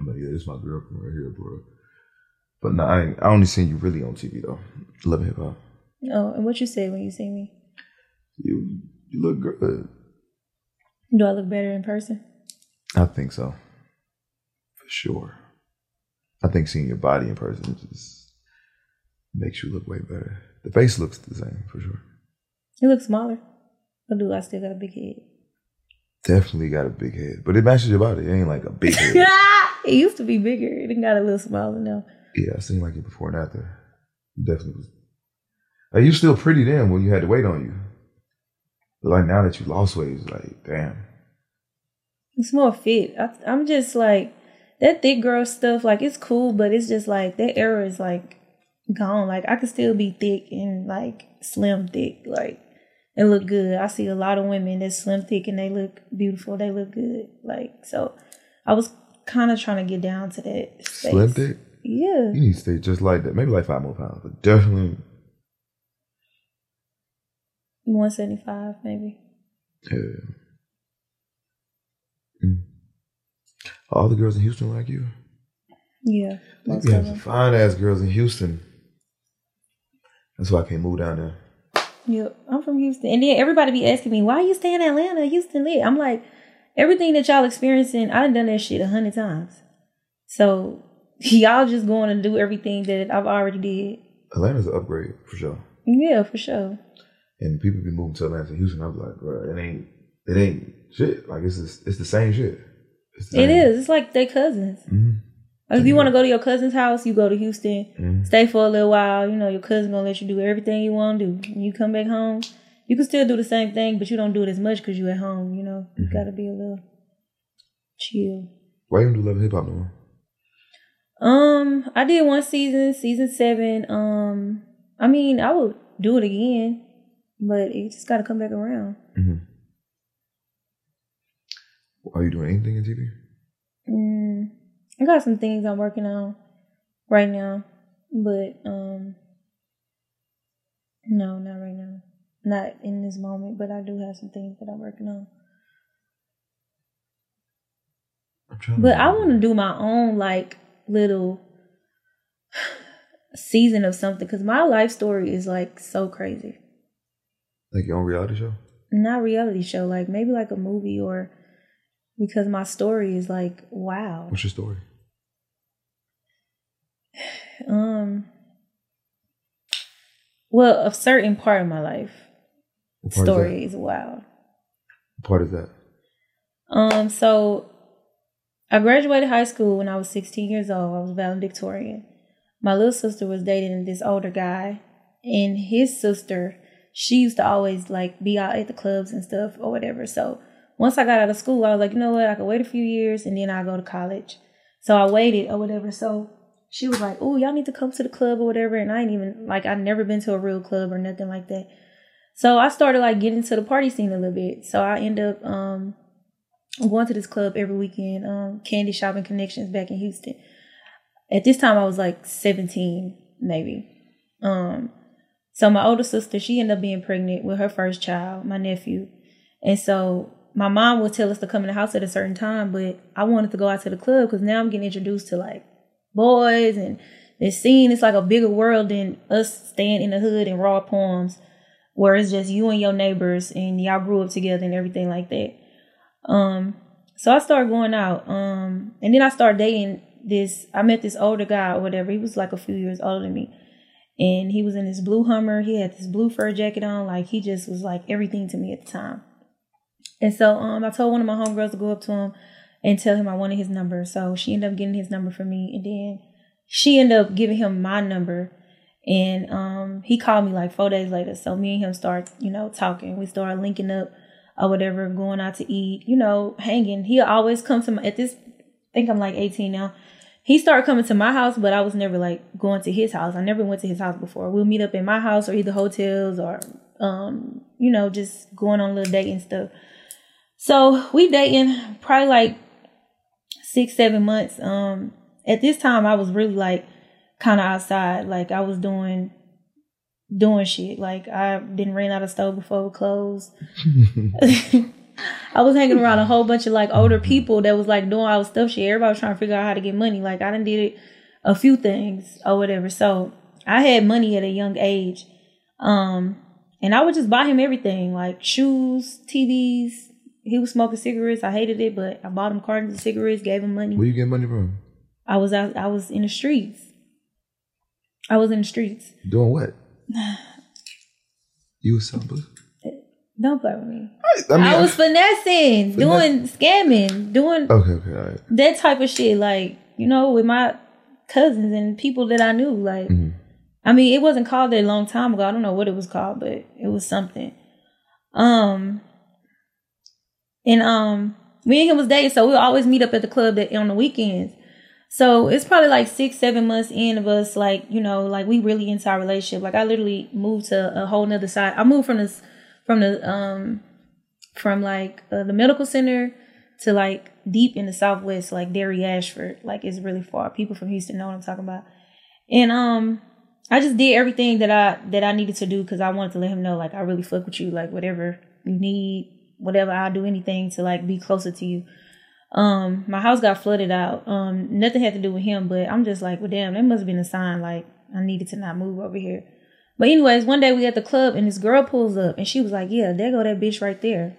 I'm like, yeah, this is my girl from right here, bro. But nah, I, I only seen you really on TV though. Love hip hop. Oh, and what you say when you see me? You you look good. Do I look better in person? I think so, for sure. I think seeing your body in person just makes you look way better. The face looks the same for sure. You look smaller. But do I still got a big head? Definitely got a big head, but it matches your body. It ain't like a big head. it used to be bigger. It got a little smaller now. yeah, I seen like it before and after. You definitely was. Like, you still pretty then when you had the weight on you. But like now that you lost weight, it's like damn. It's more fit. I, I'm just like that thick girl stuff. Like it's cool, but it's just like that era is like gone. Like I could still be thick and like slim thick, like and look good. I see a lot of women that slim thick and they look beautiful. They look good. Like so, I was kind of trying to get down to that. Space. Slim thick. Yeah. You need to stay just like that. Maybe like five more pounds, but definitely. 175 maybe. Yeah. Mm. All the girls in Houston like you. Yeah. Most We have some fine ass girls in Houston. That's why I can't move down there. Yep. I'm from Houston. And then everybody be asking me, why you stay in Atlanta? Houston lit. I'm like, everything that y'all experiencing, I done done that shit a hundred times. So y'all just going to do everything that I've already did. Atlanta's an upgrade for sure. Yeah, for sure. And people be moving to Atlanta, Houston. I'm like, bro, it ain't, it ain't shit. Like it's just, it's the same shit. It's the same. is. It's like they cousins. Mhm. Like if you want to go to your cousin's house, you go to Houston, Mhm. stay for a little while. You know, your cousin gonna let you do everything you want to do. When you come back home, you can still do the same thing, but you don't do it as much because you at home. You know, you gotta be a little chill. Why you don't do love and hip hop no more? Um, I did one season, season seven. Um, I mean, I would do it again, but it just got to come back around. Mm-hmm. Are you doing anything in TV? Mm, I got some things I'm working on right now, but um, no, not right now, not in this moment. But I do have some things that I'm working on. I'm. But I want to do my own like little season of something because my life story is like so crazy. like your own reality show. not reality show, like maybe like a movie or because my story is like wow. What's your story? Um well, a certain part of my life story Is that? What part is that? Um so I graduated high school when I was 16 years old. I was valedictorian. My little sister was dating this older guy and his sister, she used to always like be out at the clubs and stuff or whatever. So once I got out of school, I was like, you know what, I could wait a few years and then I'll go to college. So I waited or whatever. So she was like, oh, y'all need to come to the club or whatever. And I ain't even like I'd never been to a real club or nothing like that. So I started like getting to the party scene a little bit. So I end up um going to this club every weekend, um, Candy Shopping Connections back in Houston. At this time I was like 17, maybe. Um so my older sister, she ended up being pregnant with her first child, my nephew. And so my mom would tell us to come in the house at a certain time, but I wanted to go out to the club because now I'm getting introduced to like boys and this scene It's like a bigger world than us staying in the hood and raw poems where it's just you and your neighbors and y'all grew up together and everything like that. Um, so I started going out. Um, and then I started dating this. I met this older guy or whatever. He was like a few years older than me, and he was in this blue Hummer. He had this blue fur jacket on. Like he just was like everything to me at the time. And so um, I told one of my homegirls to go up to him and tell him I wanted his number. So she ended up getting his number for me, and then she ended up giving him my number. And um, he called me like four days later. So me and him start, you know, talking. We started linking up or whatever, going out to eat, you know, hanging. He always comes to my at this. I think I'm like 18 now. He started coming to my house, but I was never like going to his house. I never went to his house before. We'll meet up in my house or either hotels or, um, you know, just going on a little date and stuff. So we dating probably like six, seven months. Um, at this time, I was really like kind of outside. Like I was doing doing shit. Like I didn't ran out of stove before it closed. I was hanging around a whole bunch of like older people that was like doing all the stuff shit. Everybody was trying to figure out how to get money. Like I done did it a few things or whatever. So I had money at a young age. Um and I would just buy him everything, like shoes, TVs. He was smoking cigarettes. I hated it, but I bought him cartons of cigarettes, gave him money. Where you get money from? I was out I was in the streets. I was in the streets. Doing what? you was something. Don't play with me. I mean, I was finessing, Finesse- doing scamming, doing okay, okay, right. that type of shit. Like, you know, with my cousins and people that I knew. Like, Mm-hmm. I mean, it wasn't called that a long time ago. I don't know what it was called, but it was something. Um, and um, me and him was dating, so we would always meet up at the club that, on the weekends. So it's probably like six, seven months in of us, like, you know, like we really into our relationship. Like I literally moved to a whole nother side. I moved from this, from the, um, from like uh, the medical center to like deep in the Southwest, like Dairy Ashford. Like it's really far. People from Houston know what I'm talking about. And, um, I just did everything that I, that I needed to do because I wanted to let him know, like, I really fuck with you. Like whatever you need, whatever, I'll do anything to like be closer to you. Um my house got flooded out. Um nothing had to do with him but i'm just like well damn that must have been a sign like i needed to not move over here. But anyways one day we at the club and this girl pulls up and she was like yeah there go that bitch right there.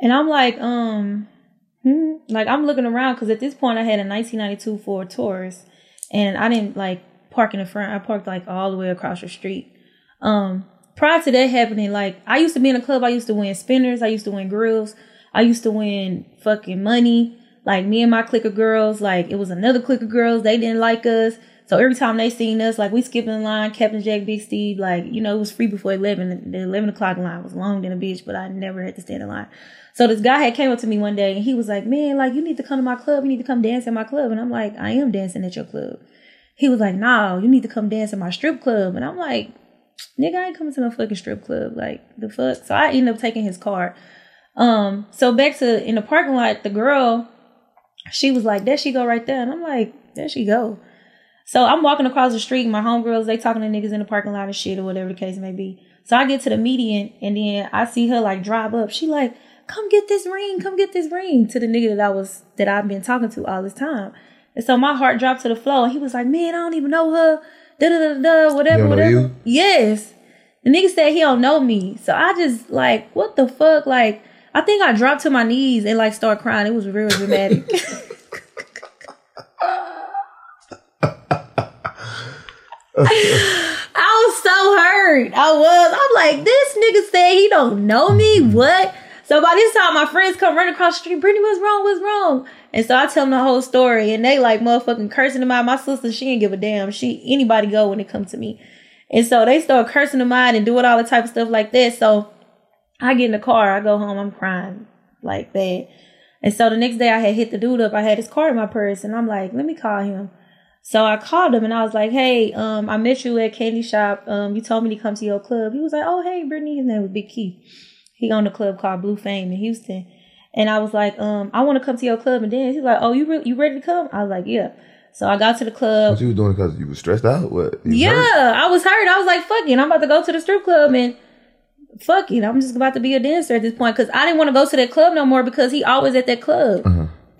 And i'm like um hmm like i'm looking around because at this point i had a 1992 ford taurus and i didn't like park in the front. I parked like all the way across the street. Um prior to that happening like i used to be in a club i used to win spinners i used to win grills I used to win fucking money. Like me and my clique of girls, like it was another clique of girls. They didn't like us. So every time they seen us, like we skipping the line, Captain Jack, Big Steve, like, you know, it was free before 11. The 11 o'clock line was long than a bitch, but I never had to stand in line. So this guy had came up to me one day and he was like, man, like you need to come to my club. You need to come dance at my club. And I'm like, I am dancing at your club. He was like, no, you need to come dance at my strip club. And I'm like, nigga, I ain't coming to no fucking strip club. Like the fuck. So I ended up taking his card. Um, so back to in the parking lot, the girl, she was like, there she go right there. And I'm like, there she go. So I'm walking across the street, my homegirls, they talking to niggas in the parking lot and shit or whatever the case may be. So I get to the median and then I see her like drive up. She like, come get this ring, come get this ring to the nigga that I was that I've been talking to all this time. And so my heart dropped to the floor and he was like, Man, I don't even know her. Da da da da whatever, whatever. Yes. The nigga said he don't know me. So I just like, what the fuck? Like, I think I dropped to my knees and like start crying. It was real dramatic. I was so hurt. I was. I'm like, this nigga said he don't know me. What? So by this time, my friends come running across the street. Brittany, what's wrong? What's wrong? And so I tell them the whole story, and they like motherfucking cursing him out. My sister, she didn't give a damn. She anybody go when it comes to me, and so they start cursing him out and doing all the type of stuff like that. So I get in the car, I go home, I'm crying like that. And so the next day I had hit the dude up. I had his card in my purse, and I'm like, let me call him. So I called him and I was like, hey, um, I met you at Candy Shop. Um, you told me to come to your club. He was like, oh, hey, Brittany. His name was Big Key. He owned a club called Blue Flame in Houston. And I was like, um, I want to come to your club and dance. He's like, oh, you re- you ready to come? I was like, yeah. So I got to the club. What you was doing because you was stressed out? What? Yeah, hurt? I was hurt. I was like, fuck it. I'm about to go to the strip club and fuck it. I'm just about to be a dancer at this point because I didn't want to go to that club no more because he always at that club.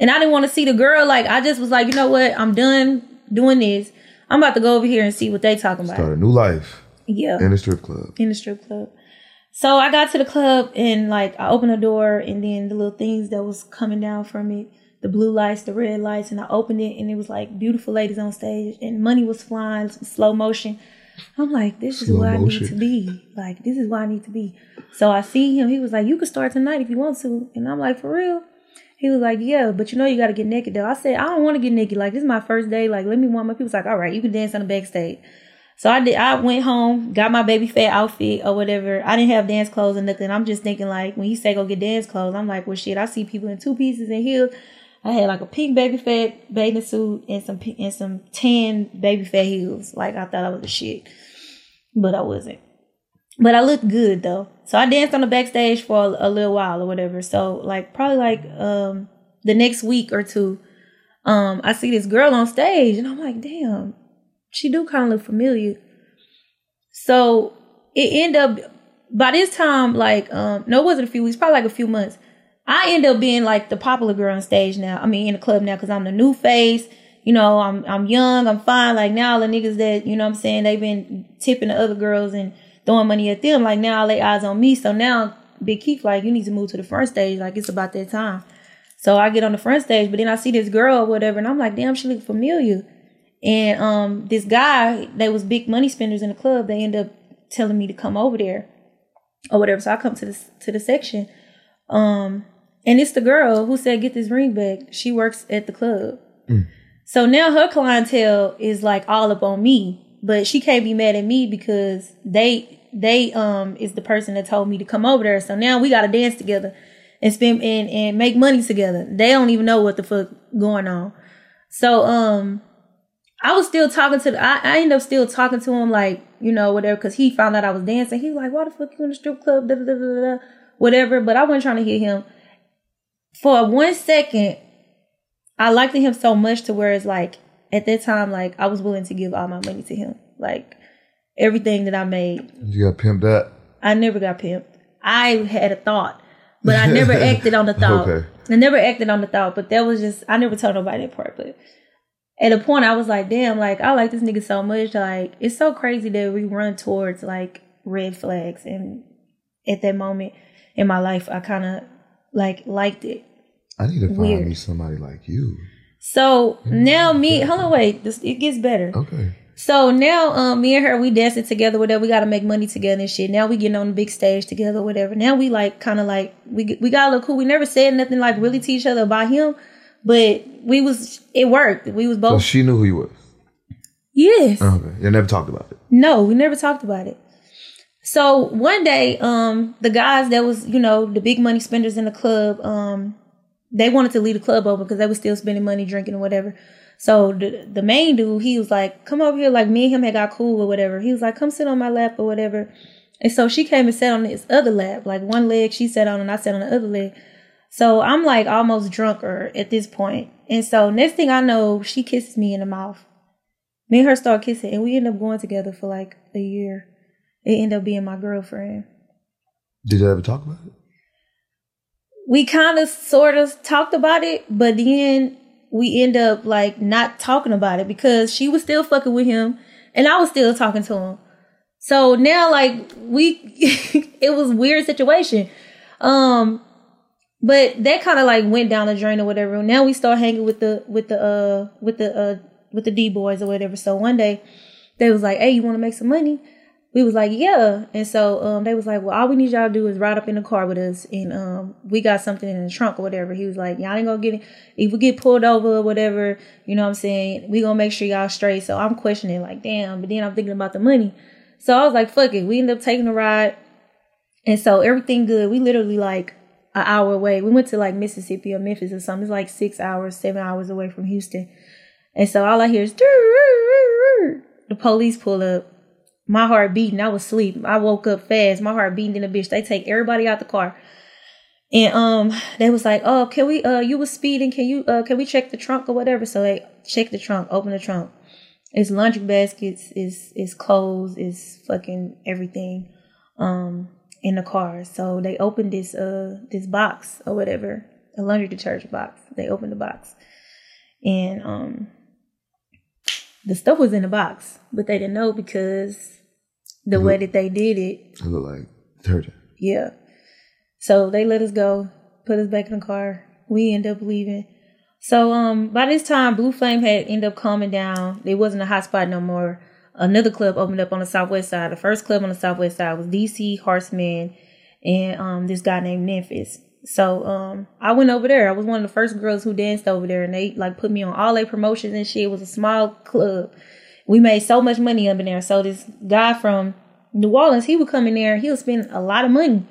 And I didn't want to see the girl. Like, I just was like, you know what? I'm done doing this. I'm about to go over here and see what they talking about. Start a new life Yeah in a strip club. in the strip club. So I got to the club and like I opened the door and then the little things that was coming down from it, the blue lights, the red lights, and I opened it and it was like beautiful ladies on stage and money was flying, slow motion. I'm like, this is Slow where I need to be. Like, this is where I need to be. So I see him. He was like, you can start tonight if you want to. And I'm like, for real? He was like, yeah, but you know you got to get naked though. I said, I don't want to get naked. Like, this is my first day. Like, let me warm up. He was like, all right, you can dance on the backstage. So I did. I went home, got my baby fat outfit or whatever. I didn't have dance clothes or nothing. I'm just thinking like when he say go get dance clothes, I'm like, well, shit. I see people in two pieces and heels. I had like a pink baby fat bathing suit and some and some tan baby fat heels. Like I thought I was a shit, but I wasn't. But I looked good though. So I danced on the backstage for a, a little while or whatever. So like probably like um the next week or two, um, I see this girl on stage, and I'm like, damn, she do kind of look familiar. So it end up by this time, like, um, no, it wasn't a few weeks, probably like a few months. I end up being like the popular girl on stage now. I mean, in the club now because I'm the new face. You know, I'm I'm young, I'm fine. Like now, all the niggas that you know, what I'm saying they've been tipping the other girls and throwing money at them. Like now, all they eyes on me. So now, Big Keith, like you need to move to the front stage. Like it's about that time. So I get on the front stage, but then I see this girl or whatever, and I'm like, damn, she look familiar. And um, this guy, they was big money spenders in the club. They end up telling me to come over there or whatever. So I come to the to the section, um, and it's the girl who said, "Get this ring back." She works at the club. So now her clientele is like all up on me, but she can't be mad at me because they they um is the person that told me to come over there. So now we got to dance together and spend and and make money together. They don't even know what the fuck going on. So um I was still talking to the, I, I ended up still talking to him like, you know, whatever, because he found out I was dancing. He was like, why the fuck you in the strip club? Da, da, da, whatever. But I wasn't trying to hit him. For one second, I liked him so much to where it's like, at that time, like, I was willing to give all my money to him. Like, everything that I made. You got pimped that. I never got pimped. I had a thought, but I never acted on the thought. Okay. I never acted on the thought, but that was just, I never told nobody that part, but at a point I was like, damn, like I like this nigga so much. Like it's so crazy that we run towards like red flags. And at that moment in my life, I kind of like liked it. I need to find Weird. me somebody like you. So now me, hold on, wait, this it gets better. Okay. So now, um, me and her, we dancing together, whatever. We got to make money together and shit. Now we getting on the big stage together, whatever. Now we like kind of like we we got a little cool. We never said nothing like really to each other about him, but we was it worked. We was So both she knew who you was. yes. Okay. You never talked about it. No, we never talked about it. So one day, um, the guys that was, you know, the big money spenders in the club, um, they wanted to leave the club open because they were still spending money, drinking or whatever. So the the main dude, he was like, "Come over here." Like me and him had got cool or whatever. He was like, "Come sit on my lap or whatever." And so she came and sat on his other lap, like one leg she sat on and I sat on the other leg. So I'm like almost drunker at this point. And so next thing I know, she kisses me in the mouth. Me and her start kissing, and we end up going together for like a year. It ended up being my girlfriend. Did you ever talk about it? We kind of sort of talked about it, but then we end up like not talking about it because she was still fucking with him and I was still talking to him. So now like we it was a weird situation. Um but that kind of like went down the drain or whatever. Now we start hanging with the with the uh with the uh with the D boys or whatever. So one day they was like, "Hey, you want to make some money?" We was like, "Yeah." And so um they was like, "Well, all we need y'all to do is ride up in the car with us, and um we got something in the trunk or whatever." He was like, "Y'all ain't gonna get it if we get pulled over or whatever. You know what I'm saying? We gonna make sure y'all straight." So I'm questioning like, "Damn," but then I'm thinking about the money. So I was like, "Fuck it." We end up taking a ride, and so everything good. We literally like an hour away. We went to like Mississippi or Memphis or something. It's like six hours, seven hours away from Houston. And so all I hear is the police pull up. My heart beating. I was asleep. I woke up fast. My heart beating in the bitch. They take everybody out the car. And um they was like, Oh, can we uh you was speeding, can you uh can we check the trunk or whatever? So they check the trunk, open the trunk. It's laundry baskets, it's it's clothes, it's fucking everything um in the car. So they opened this uh this box or whatever, a laundry detergent box. They opened the box. And um the stuff was in the box, but they didn't know because the way that they did it, It looked like detergent. yeah. So they let us go, put us back in the car. We end up leaving. So um by this time Blue Flame had ended up calming down. It wasn't a hot spot no more. Another club opened up on the southwest side. The first club on the southwest side was DC Horseman and um this guy named Memphis. So um I went over there. I was one of the first girls who danced over there and they like put me on all their promotions and shit. It was a small club. We made so much money up in there. So this guy from New Orleans, he would come in there, he would spend a lot of money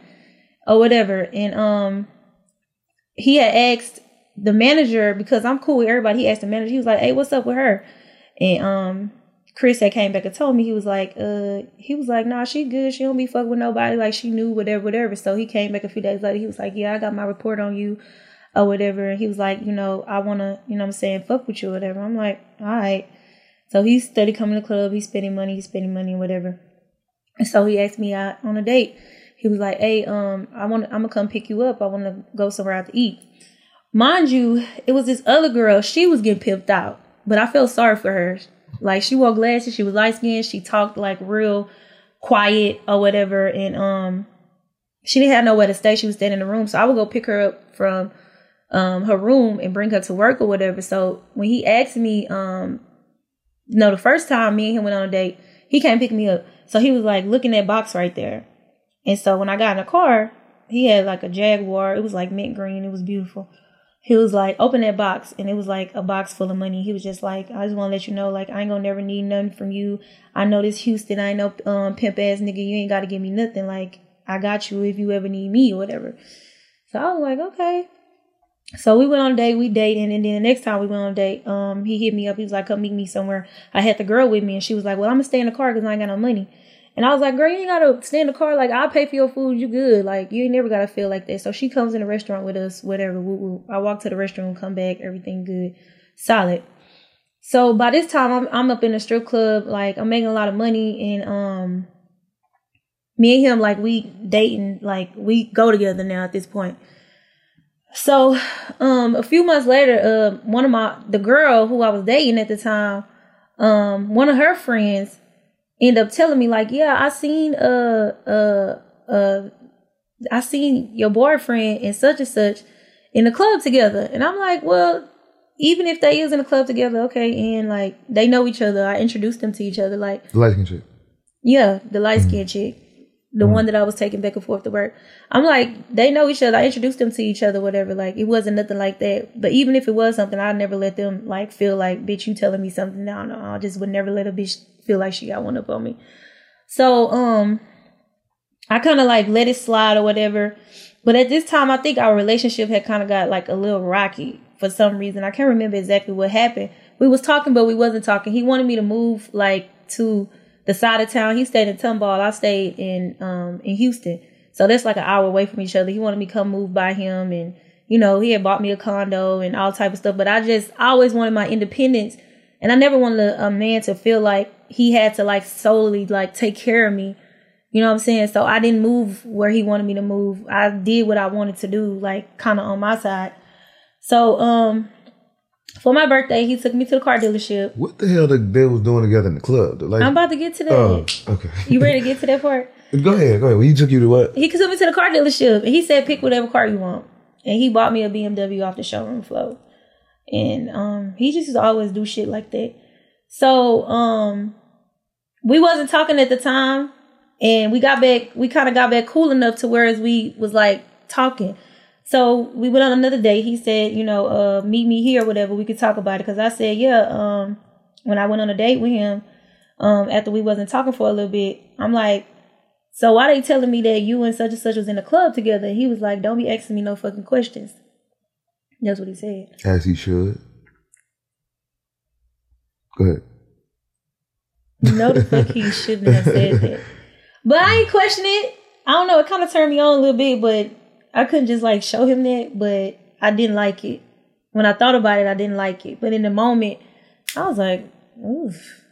or whatever. And um he had asked the manager because I'm cool with everybody. He asked the manager, he was like, Hey, what's up with her? And um Chris that came back and told me he was like, uh, he was like, nah, she good. She don't be fucking with nobody. Like she knew whatever, whatever. So he came back a few days later. He was like, yeah, I got my report on you. or whatever. And he was like, you know, I wanna, you know what I'm saying, fuck with you or whatever. I'm like, all right. So he steady coming to the club, he's spending money, he's spending money or whatever. And so he asked me out on a date. He was like, Hey, um, I want I'm gonna come pick you up. I wanna go somewhere out to eat. Mind you, it was this other girl, she was getting pimped out. But I felt sorry for her. Like she wore glasses, she was light skinned, she talked like real quiet or whatever, and um she didn't have nowhere to stay. She was staying in the room. So I would go pick her up from um her room and bring her to work or whatever. So when he asked me, um, you no, the first time me and him went on a date, he came pick me up. So he was like looking at box right there. And so when I got in the car, he had like a Jaguar. It was like mint green. It was beautiful. He was like, open that box. And it was like a box full of money. He was just like, I just want to let you know, like, I ain't gonna never need nothing from you. I know this Houston. I no um, pimp ass nigga. You ain't got to give me nothing. Like, I got you if you ever need me or whatever. So I was like, okay. So we went on a date, we dated, and then the next time we went on a date, um, he hit me up. He was like, "Come meet me somewhere." I had the girl with me, and she was like, "Well, I'm gonna stay in the car because I ain't got no money." And I was like, "Girl, you ain't gotta stay in the car. Like, I'll pay for your food. You good? Like, you ain't never gotta feel like that." So she comes in the restaurant with us, whatever. Woo woo. I walk to the restroom, come back, everything good, solid. So by this time, I'm I'm up in the strip club, like I'm making a lot of money, and um, me and him, like we dating, like we go together now at this point. So, um, a few months later, uh, one of my the girl who I was dating at the time, um, one of her friends ended up telling me like, yeah, I seen uh uh uh I seen your boyfriend and such and such in the club together, and I'm like, well, even if they is in the club together, okay, and like they know each other, I introduced them to each other, like The light skin chick. yeah, the light skinned chick, the one that I was taking back and forth to work. I'm like, they know each other. I introduced them to each other, whatever. Like, it wasn't nothing like that. But even if it was something, I'd never let them like feel like, bitch, you telling me something. No, no, I just would never let a bitch feel like she got one up on me. So, um, I kind of like let it slide or whatever. But at this time, I think our relationship had kind of got like a little rocky for some reason. I can't remember exactly what happened. We was talking, but we wasn't talking. He wanted me to move like to the side of town. He stayed in Tomball. I stayed in um in Houston. So that's like an hour away from each other. He wanted me to come move by him and you know, he had bought me a condo and all type of stuff. But I just I always wanted my independence and I never wanted a, a man to feel like he had to like solely like take care of me. You know what I'm saying? So I didn't move where he wanted me to move. I did what I wanted to do, like kind of on my side. So um for my birthday, he took me to the car dealership. What the hell the they was doing together in the club? Light- I'm about to get to that. Oh, okay. You ready to get to that part? go ahead, go ahead. Well, he took you to what? He took me to the car dealership and he said, pick whatever car you want. And he bought me a BMW off the showroom floor. And um, he just always do shit like that. So um, we wasn't talking at the time. And we got back, we kind of got back cool enough to whereas we was like talking. So we went on another date. He said, you know, uh, meet me here, whatever. We could talk about it. Cause I said, yeah, um, when I went on a date with him, um, after we wasn't talking for a little bit, I'm like, so why they telling me that you and such and such was in the club together? He was like, don't be asking me no fucking questions. That's what he said. As he should. Go ahead. No, the fuck he shouldn't have said that. But I ain't question it. I don't know. It kind of turned me on a little bit, but I couldn't just like show him that. But I didn't like it. When I thought about it, I didn't like it. But in the moment, I was like, oof.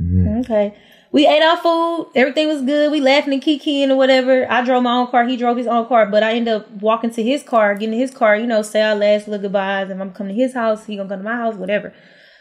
Mm-hmm. Okay. We ate our food. Everything was good. We laughing and kikiing or whatever. I drove my own car. He drove his own car. But I ended up walking to his car, getting in his car, you know, say our last little goodbyes. And I'm coming to his house. He gonna come to my house, whatever.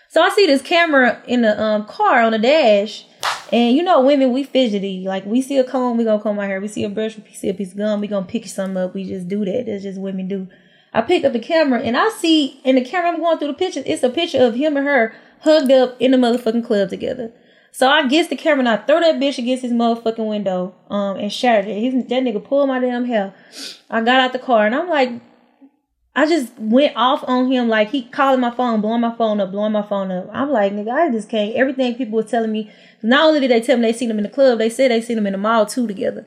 So I see this camera in the um, car on the dash. And you know, women, we fidgety. Like we see a comb, we gonna comb our hair. We see a brush, we see a piece of gum, we gonna pick something up. We just do that. That's just women do. I pick up the camera and I see in the camera I'm going through the pictures, it's a picture of him and her hugged up in the motherfucking club together. So I gets the camera and I throw that bitch against his motherfucking window, um, and shattered it. He's, that nigga pulled my damn hair. I got out the car and I'm like, I just went off on him like he calling my phone, blowing my phone up, blowing my phone up. I'm like, nigga, I just can't. Everything people were telling me. Not only did they tell me they seen them in the club, they said they seen them in the mall too together.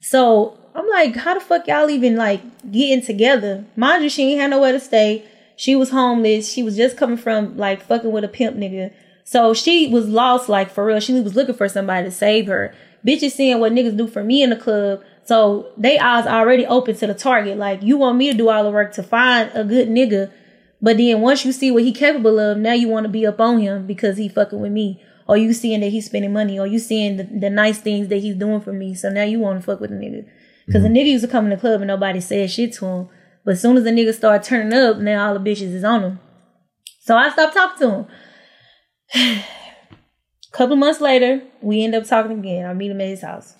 So I'm like, how the fuck y'all even like getting together? Mind you, she ain't had nowhere to stay. She was homeless. She was just coming from like fucking with a pimp nigga. So she was lost, like for real. She was looking for somebody to save her. Bitches seeing what niggas do for me in the club. So they eyes already open to the target. Like you want me to do all the work to find a good nigga, but then once you see what he capable of, now you want to be up on him because he fucking with me. Or you seeing that he's spending money, or you seeing the, the nice things that he's doing for me. So now you want to fuck with mm-hmm. the nigga. because the nigga used to come in the club and nobody said shit to him. But as soon as the nigga start turning up, now all the bitches is on him. So I stopped talking to him. Couple months later, we end up talking again. I meet him at his house.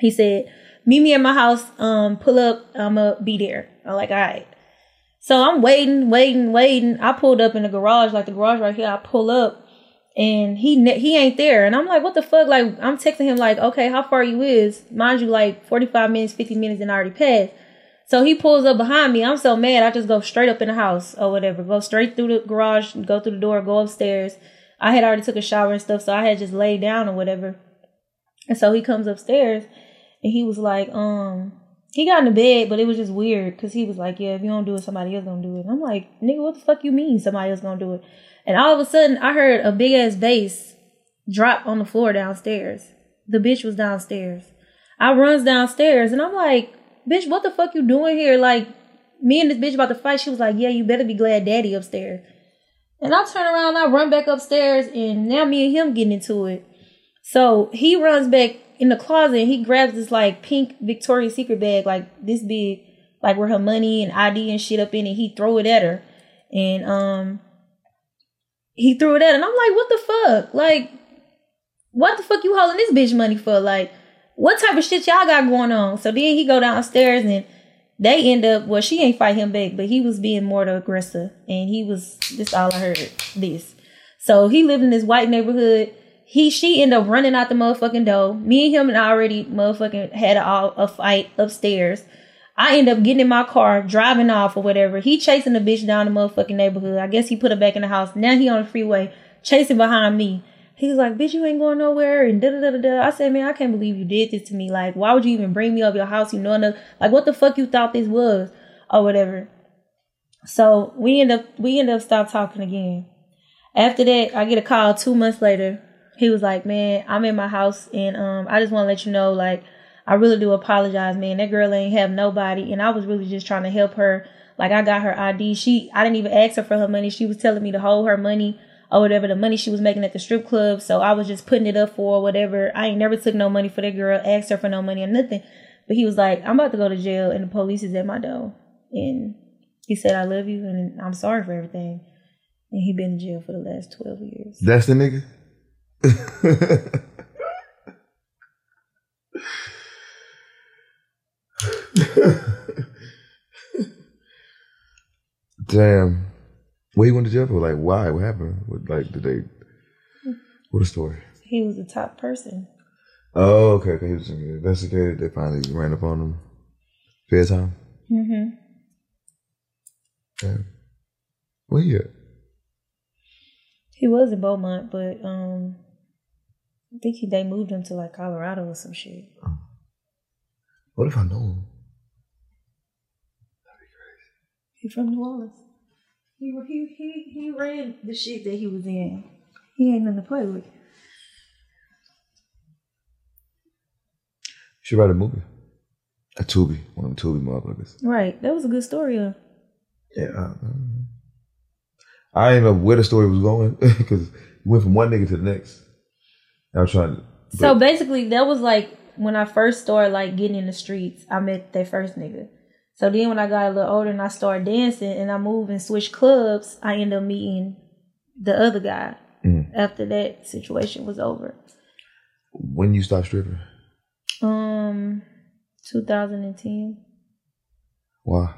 He said, "Meet me at my house. Um, pull up. I'ma be there." I'm like, "All right." So I'm waiting, waiting, waiting. I pulled up in the garage, like the garage right here. I pull up, and he he ain't there. And I'm like, "What the fuck?" Like I'm texting him, like, "Okay, how far you is?" Mind you, like 45 minutes, 50 minutes, and I already passed. So he pulls up behind me. I'm so mad. I just go straight up in the house or whatever. Go straight through the garage, go through the door, go upstairs. I had already took a shower and stuff, so I had just laid down or whatever. And so he comes upstairs and he was like, um, he got in the bed, but it was just weird because he was like, yeah, if you don't do it, somebody else gonna do it. And I'm like, nigga, what the fuck you mean somebody else gonna do it? And all of a sudden, I heard a big ass bass drop on the floor downstairs. The bitch was downstairs. I runs downstairs and I'm like, bitch, what the fuck you doing here? Like, me and this bitch about to fight. She was like, yeah, you better be glad daddy upstairs. And I turn around, I run back upstairs, and now me and him getting into it. So he runs back in the closet he grabs this like pink Victoria's Secret bag, like this big, like where her money and ID and shit up in it. He throw it at her. And um he threw it at her. And I'm like, what the fuck? Like, what the fuck you holding this bitch money for? Like, what type of shit y'all got going on? So then he go downstairs and they end up well she ain't fight him back but he was being more the aggressor and he was this all i heard this so he lived in this white neighborhood he she ended up running out the motherfucking door me and him and I already motherfucking had a, a fight upstairs i end up getting in my car driving off or whatever he chasing the bitch down the motherfucking neighborhood i guess he put her back in the house now he on the freeway chasing behind me he was like, bitch, you ain't going nowhere. And da da da da. I said, man, I can't believe you did this to me. Like, why would you even bring me up your house? You know, enough? like, what the fuck you thought this was or whatever. So we end up, we end up stop talking again. After that, I get a call two months later. He was like, man, I'm in my house and, um, I just want to let you know, like, I really do apologize, man. That girl ain't have nobody. And I was really just trying to help her. Like, I got her ID. She, I didn't even ask her for her money. She was telling me to hold her money or whatever the money she was making at the strip club. So I was just putting it up for whatever. I ain't never took no money for that girl, asked her for no money or nothing. But he was like, I'm about to go to jail and the police is at my door. And he said, I love you and I'm sorry for everything. And he been in jail for the last 12 years. That's the nigga? Damn. What you went to jail for? Like, why? What happened? What, like, did they? What a story. He was the top person. Oh, okay. Okay, he was investigated. They finally ran up on him. Fair time. Mm-hmm. Damn. Where you at? He was in Beaumont, but um, I think he, they moved him to like Colorado or some shit. What if I know him? That'd be crazy. He from New Orleans. He he he he ran the shit that he was in. He ain't nothing to play with. Should write a movie. A Tubi, one of them Tubi motherfuckers. Right, that was a good story. Huh? Yeah. uh, I didn't know where the story was going because we went from one nigga to the next. I was trying to. So basically, that was like when I first started like getting in the streets. I met that first nigga. So then when I got a little older and I started dancing and I moved and switched clubs, I ended up meeting the other guy Mhm. after that situation was over. When you stopped stripping? Um, 2010. Why?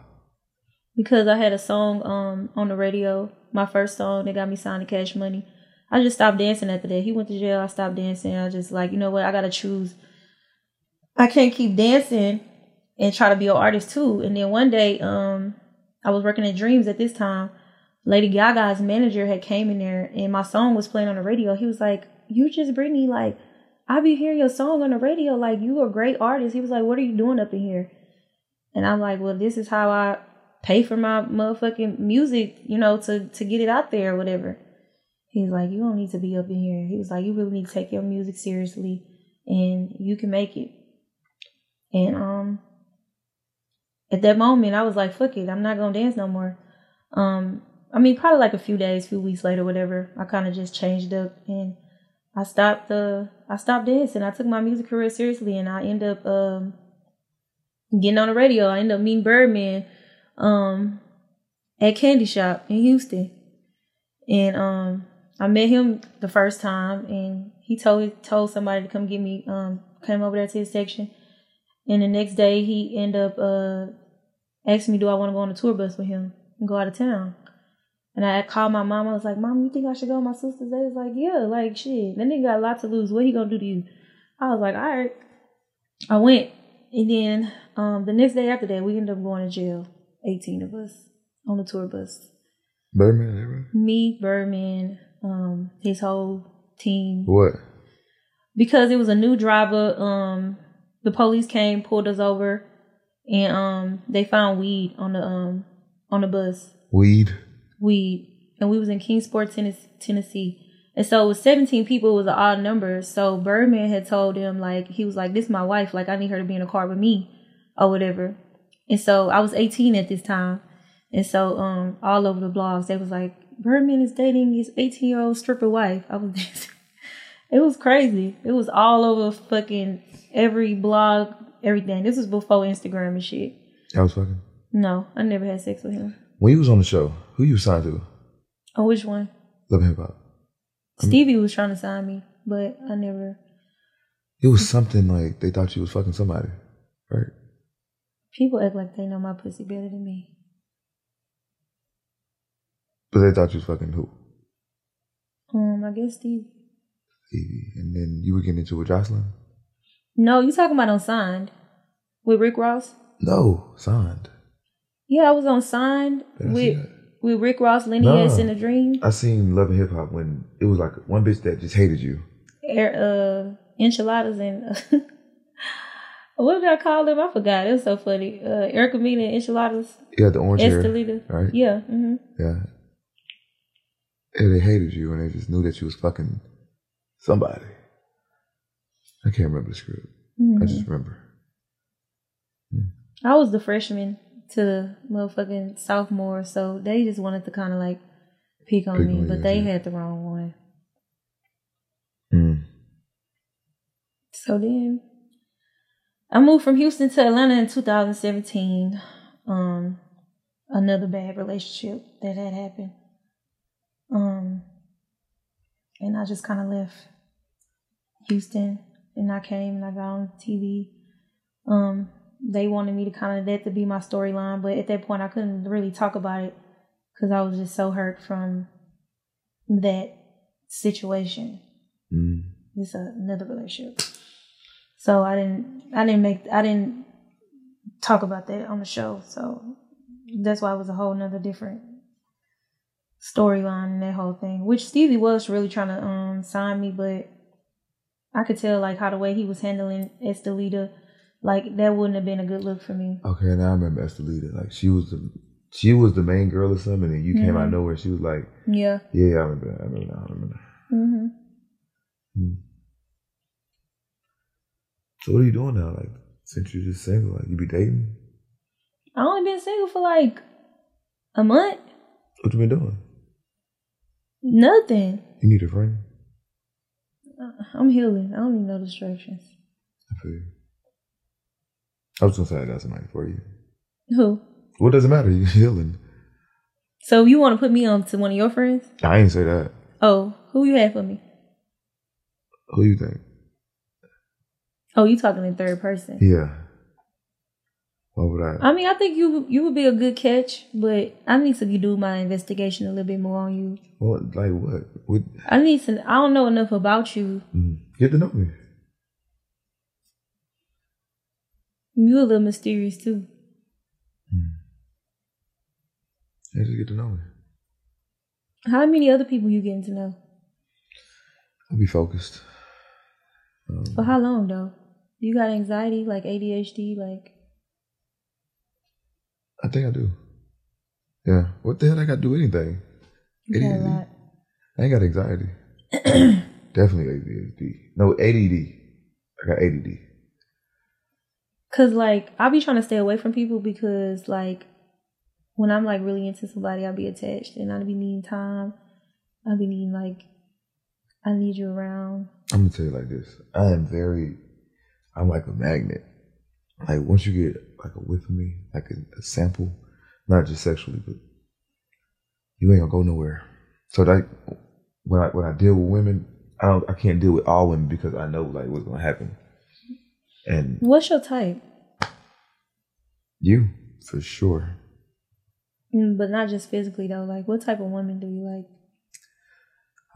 because I had a song um on the radio, my first song that got me signed to Cash Money. I just stopped dancing after that. He went to jail. I stopped dancing. I just like, you know what? I gotta choose. I can't keep dancing and try to be an artist too. And then one day, um, I was working at Dreams at this time. Lady Gaga's manager had came in there and my song was playing on the radio. He was like, "You just Brittany, like, I be hearing your song on the radio. Like, you a great artist." He was like, "What are you doing up in here?" And I'm like, "Well, this is how I pay for my motherfucking music, you know, to to get it out there or whatever. He's like, you don't need to be up in here. He was like, you really need to take your music seriously, and you can make it. And um at that moment I was like, fuck it, I'm not gonna dance no more. Um I mean probably like a few days, few weeks later, whatever, I kinda just changed up and I stopped the I stopped dancing. I took my music career seriously and I end up um getting on the radio. I end up meeting Birdman um at Candy Shop in Houston. And um I met him the first time and he told told somebody to come get me um came over there to his section. And the next day he end up uh asking me do I want to go on a tour bus with him and go out of town. And I called my mom. I was like, Mom, you think I should go my sisters? They was like, Yeah, like shit. That nigga got a lot to lose. What he gonna do to you? I was like, All right. I went. And then um the next day after that, we ended up going to jail. 18 of us on the tour bus. Birdman, everybody? Me, Birdman, um, his whole team. What? Because it was a new driver, um, the police came, pulled us over, and um they found weed on the um on the bus. Weed. Weed. And we was in Kingsport, Tennessee Tennessee. And so it was 17 people, it was an odd number. So Birdman had told him like he was like, This is my wife, like I need her to be in a car with me or whatever. And so I was 18 at this time. And so um all over the blogs they was like, Birdman is dating his 18 year old stripper wife. I was it was crazy. It was all over fucking every blog, everything. This was before Instagram and shit. I was fucking. No, I never had sex with him. When you was on the show, who you signed to? Oh, which one? Love Hip Hop. Stevie was trying to sign me, but I never. It was something like they thought you was fucking somebody, right? People act like they know my pussy better than me. But they thought you was fucking who? Um, I guess Stevie. Stevie. And then you were getting into it with Joseline? No, you talking about on signed with Rick Ross? No, signed. Yeah, I was on signed Did I see with with Rick Ross, Lenny Nah. S. in a Dream, I seen Love and Hip Hop when it was like one bitch that just hated you. Air, uh, enchiladas and. Uh, what did I call them? I forgot. It was so funny. Uh, Erica Mena and enchiladas. Yeah, the orange hair, Estelita. right? Yeah. hmm Yeah. And they hated you, and they just knew that you was fucking somebody. I can't remember the script. I just remember. I was the freshman to the motherfucking sophomore, so they just wanted to kind of like pick on Pick me, on but you, they yeah. had the wrong one. Mm. So then I moved from Houston to Atlanta in 2017. Um, another bad relationship that had happened. Um, and I just kind of left Houston and I came and I got on TV. Um, they wanted me to kind of that to be my storyline, but at that point I couldn't really talk about it because I was just so hurt from that situation. Mm. It's another relationship. So I didn't I didn't make I didn't talk about that on the show. So that's why it was a whole nother different storyline and that whole thing. Which Stevie was really trying to um sign me, but I could tell like how the way he was handling Estelita, like that wouldn't have been a good look for me. Okay, now I remember Estelita. Like she was the she was the main girl or something, and you came out of nowhere. She was like, Yeah. "Yeah, I remember. That. I remember. I remember." Now. hmm Mm. So what are you doing now? Like since you're just single, like you be dating? I only been single for like a month. What you been doing? Nothing. You need a friend? Uh, I'm healing. I don't need no distractions. I feel you. I was gonna say I got somebody for you. Who? What does it matter? You're healing? So you want to put me on to one of your friends? I ain't say that. Oh, who you have for me? Who you think? Oh, you talking in third person. Yeah. What would I? I mean, I think you you would be a good catch, but I need to do my investigation a little bit more on you. What like what? What? I need to. I don't know enough about you. Mm. Get to know me. You a little mysterious too. Yeah, just get to know me. How many other people you getting to know? I'll be focused. Um, For how long though? You got anxiety, like ADHD, like I think I do. Yeah. What the hell? I got to do anything. you got a lot. I ain't got anxiety. Definitely ADHD. No, ADD. I got ADD. Cause like I'll be trying to stay away from people because like when I'm like really into somebody, I'll be attached and I'll be needing time. I'll be needing like I need you around. I'm gonna tell you like this. I am very. I'm like a magnet. Like once you get like a whiff of me, like a, a sample, not just sexually, but you ain't gonna go nowhere. So like when I when I deal with women, I don't I can't deal with all women because I know like what's gonna happen. And What's your type? you for sure. Mm, But not just physically though. Like what type of woman do you like?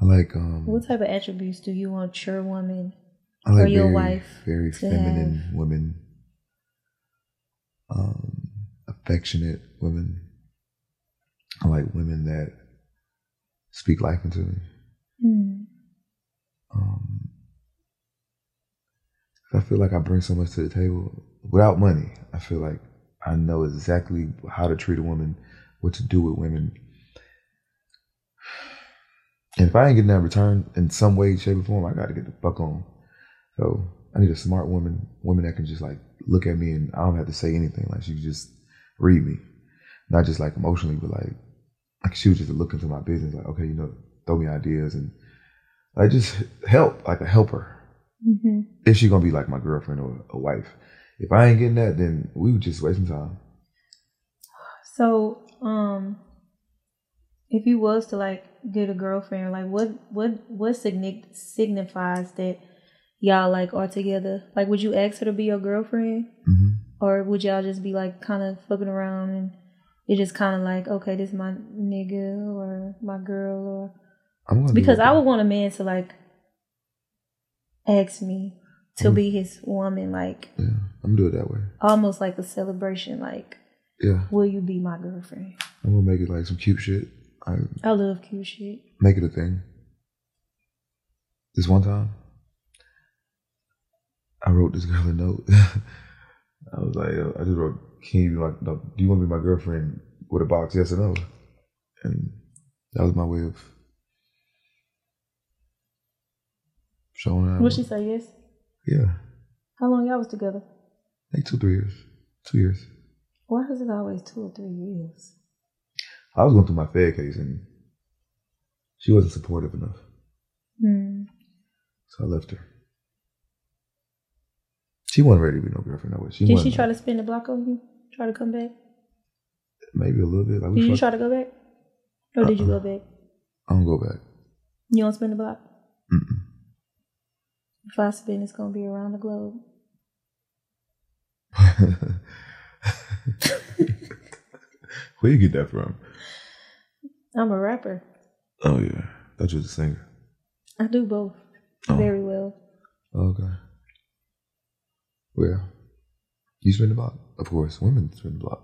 I like um What type of attributes do you want your woman? I like or your very, wife very feminine women, um, affectionate women. I like women that speak life into me. Mm. Um, I feel like I bring so much to the table without money. I feel like I know exactly how to treat a woman, what to do with women. And if I ain't getting that return in some way, shape, or form, I got to get the fuck on. So I need a smart woman, woman that can just like look at me and I don't have to say anything. Like she can just read me, not just like emotionally, but like like she was just look into my business. Like okay, you know, throw me ideas and like just help, like a helper. hmm If she gonna be like my girlfriend or a wife. If I ain't getting that, then we would just waste some time. So, um, if you was to like get a girlfriend, like what what what signi- signifies that y'all like are together? Like, would you ask her to be your girlfriend, hmm or would y'all just be like kind of fucking around and it just kind of like, okay, this is my nigga or my girl, or I'm because what- I would want a man to like ask me to Mm. be his woman, like Yeah, I'm gonna do it that way. almost like a celebration, like, Yeah, will you be my girlfriend? I'm gonna make it like some cute shit. I I love cute shit. make it a thing. This one time, I wrote this girl a note. I was like, I just wrote, "Can you be my? No, do you want to be my girlfriend?" With a box, yes or no. And that was my way of showing her. Would she say yes? Yeah, How long y'all was together? like two, three years. Two years. Why is it always two or three years? I was going through my Fed case and she wasn't supportive enough, Hmm. so I left her. She wasn't ready to be no girlfriend. No way. She Did she try to spin the block on you? Try to come back? maybe a little bit. Like Did you try to go back? Or did you Uh-uh. go back? Uh-uh. I don't go back. You don't spin the block? Mm-mm. If I spin, it's gonna be around the globe. Where you get that from? I'm a rapper. Oh yeah, that was a singer. I do both Oh. very well. Okay. Well, you spin the block, of course. Women spin the block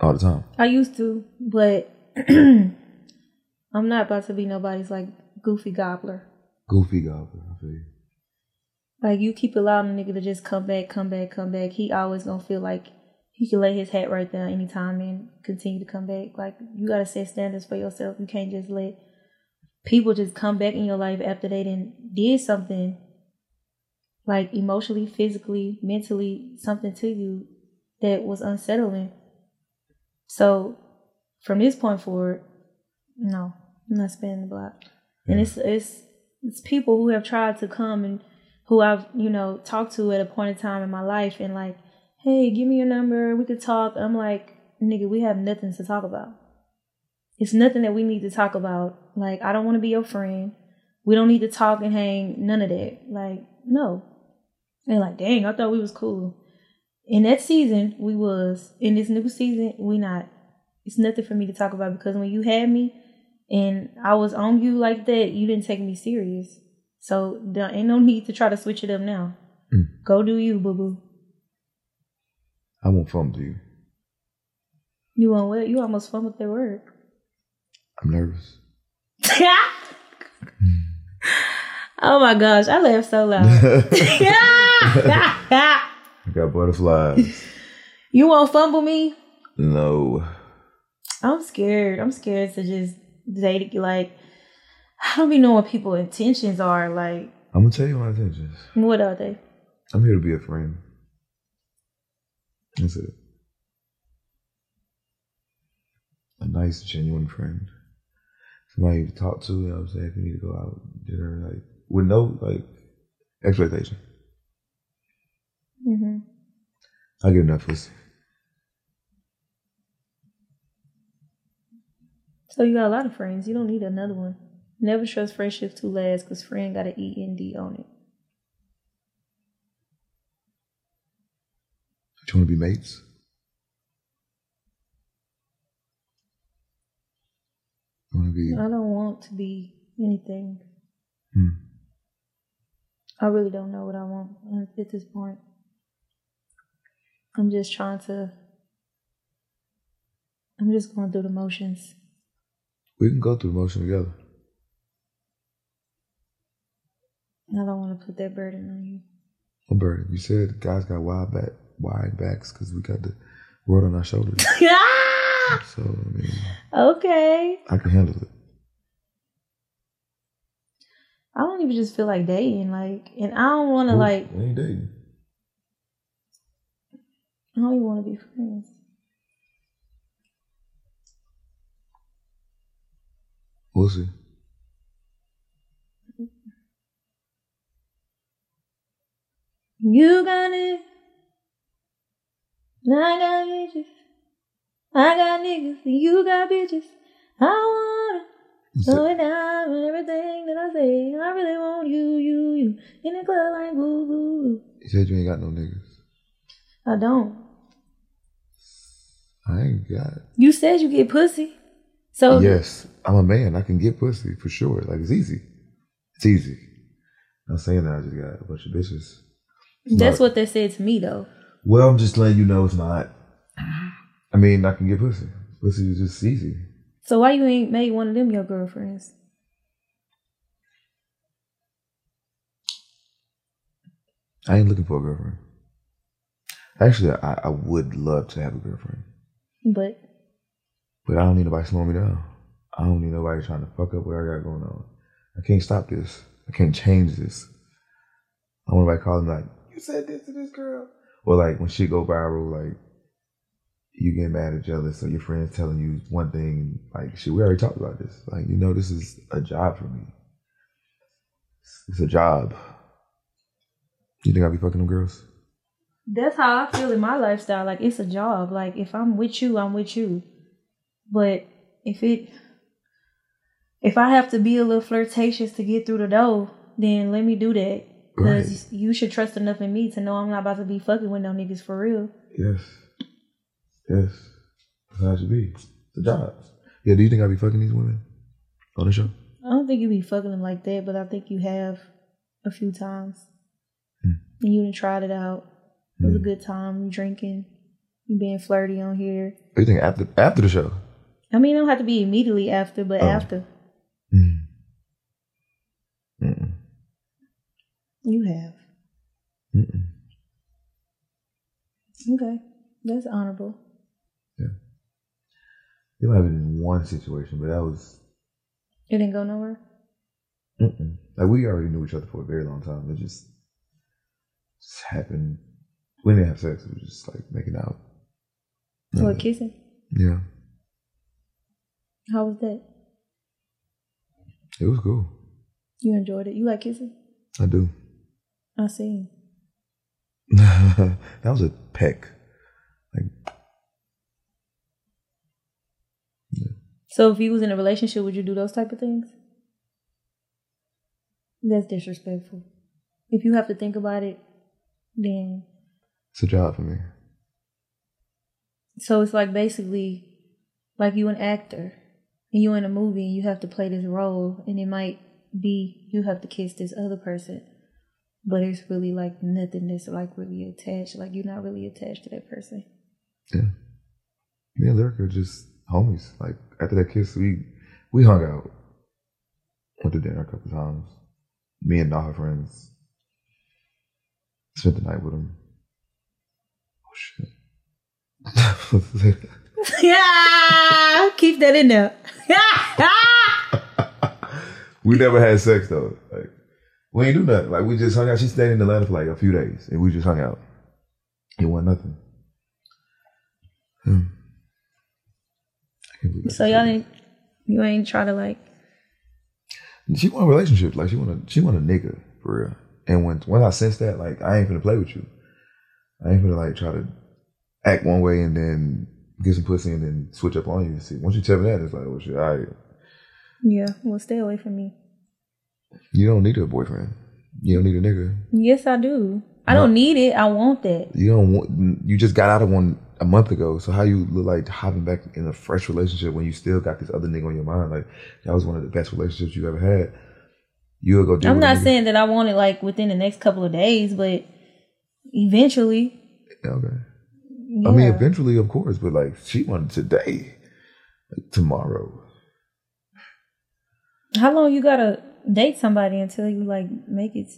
all the time. I used to, but I'm not about to be nobody's like goofy gobbler. Goofy gobbler. I feel you. Like you keep allowing a nigga to just come back, come back, come back. He always gonna feel like he can lay his hat right there anytime and continue to come back. Like you gotta set standards for yourself. You can't just let people just come back in your life after they done did something like emotionally, physically, mentally, something to you that was unsettling. So from this point forward, no, I'm not spinning the block. And it's it's it's people who have tried to come and who I've, you know, talked to at a point in time in my life and like, hey, give me your number, we could talk. I'm like, nigga, we have nothing to talk about. It's nothing that we need to talk about. Like, I don't want to be your friend. We don't need to talk and hang, none of that. Like, no. And like, dang, I thought we was cool. In that season, we was. In this new season, we not. It's nothing for me to talk about because when you had me and I was on you like that, you didn't take me serious. So there ain't no need to try to switch it up now. Mm. Go do you, boo boo. I won't fumble you. You want what? You almost fumbled that word. I'm nervous. oh my gosh, I laughed so loud. I got butterflies. you won't fumble me? no. I'm scared. I'm scared to just date. Like, I don't even know what people's intentions are. Like, I'm gonna tell you my intentions. what are they? I'm here to be a friend. That's it. A nice, genuine friend. Somebody you talk to, you know what I'm saying? If you need to go out dinner, like, with no, like, expectation. Mm-hmm. I give enough pussy. So you got a lot of friends. You don't need another one. Never trust friendships to last because friend got an E N D on it. Do you want to be mates? Want to be? I don't want to be anything. Hmm. I really don't know what I want at this point. I'm just trying to. I'm just going through the motions. We can go through the motion together. I don't want to put that burden on you. What burden? You said guys got wide back, wide backs because we got the world on our shoulders. So I mean, okay. I can handle it. I don't even just feel like dating, like, and I don't want to like. we ain't dating. I don't want to be friends. We'll see. You got it. I got bitches. I got niggas. You got bitches. I wanna slow it down and everything that I say. I really want you, you, you. In the club like boo, boo, boo. you said you ain't got no niggas. I don't. I ain't got. You said you get pussy. So Yes, I'm a man. I can get pussy for sure. Like it's easy. It's easy. I'm saying that I just got a bunch of bitches. that's not- what they said to me though. Well, I'm just letting you know it's not. I mean, I can get pussy. Pussy is just easy. So why you ain't made one of them your girlfriends? I ain't looking for a girlfriend. Actually, I, I would love to have a girlfriend, But but I don't need nobody slowing me down. I don't need nobody trying to fuck up what I got going on. I can't stop this. I can't change this. I want nobody calling like, you said this to this girl. Or like when she go viral, like you get mad or jealous, or your friends telling you one thing, like shit, we already talked about this. Like, you know, this is a job for me. It's a job. You think I be fucking them girls? That's how I feel in my lifestyle. Like it's a job. Like if I'm with you, I'm with you. But if it if I have to be a little flirtatious to get through the door, then let me do that. Because Right. you should trust enough in me to know I'm not about to be fucking with no niggas for real. Yes. Yes. That's how it should be. It's a job. Yeah, do you think I be fucking these women on the show? I don't think you be fucking them like that, but I think you have a few times. Hmm. And you done tried it out. It was a good time. You drinking. You being flirty on here. What do you think after after the show? I mean, it don't have to be immediately after, but Oh. after. Mm. Mm-mm. You have. Mm-mm. Okay. That's honorable. Yeah. It might have been one situation, but that was It didn't go nowhere. mm-mm. like we already knew each other for a very long time. It just, just happened. We didn't have sex. It was just like making out. Mm. kissing. Yeah, How was that? it was cool. You enjoyed it. You like kissing? I do. I see. that was a peck. Like So if you was in a relationship, would you do those type of things? That's disrespectful. If you have to think about it, then it's a job for me. so it's like basically like you an actor and you in a movie and you have to play this role and it might be you have to kiss this other person. But it's really like nothing that's like really attached. Like you're not really attached to that person. Yeah. Me and Lyric are just homies. Like after that kiss, we we hung out, went to dinner a couple times. Me and all her friends spent the night with them. Shit! yeah, keep that in there. we never had sex though. Like we ain't do nothing. Like we just hung out. She stayed in Atlanta for like a few days, and we just hung out. It wasn't nothing. Hmm. I can't believe So y'all ain't you ain't try to like She want a relationship. Like she want a she want a nigga for real. And when when I sense that, like I ain't gonna play with you. I ain't gonna like try to act one way and then get some pussy and then switch up on you. See, once you tell me that, it's like, well, shit, all right. yeah, well stay away from me. You don't need a boyfriend. You don't need a nigga. Yes, I do. I No. don't need it. I want that. You don't want. You just got out of one a month ago. So how you look like hopping back in a fresh relationship when you still got this other nigga on your mind? Like that was one of the best relationships you ever had. You'll go. I'm not saying that I want it like within the next couple of days, but eventually. Okay. Yeah. I mean, eventually, of course, but like she wanted today, like tomorrow. How long you gotta date somebody until you like make it?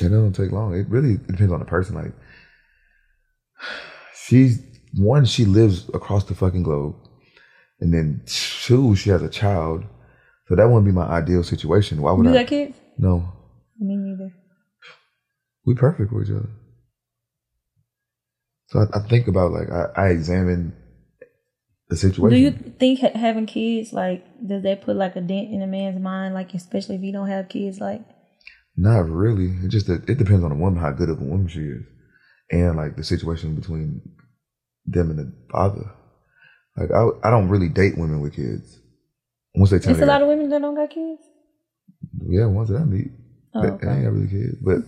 It don't take long. It really depends on the person. Like she's one, she lives across the fucking globe, and then two, she has a child. So that wouldn't be my ideal situation. Why would You I? got kids? No, Me neither. we perfect for each other. So I, I think about like I, I examine the situation. Do you think ha- having kids like does that put like a dent in a man's mind? Like especially if you don't have kids, like Not really. It just it depends on the woman how good of a woman she is, and like the situation between them and the father. Like I, I don't really date women with kids. Once they tell it's me, a lot of women that don't got kids. yeah, ones that I meet, Oh, they, they ain't got really kids. But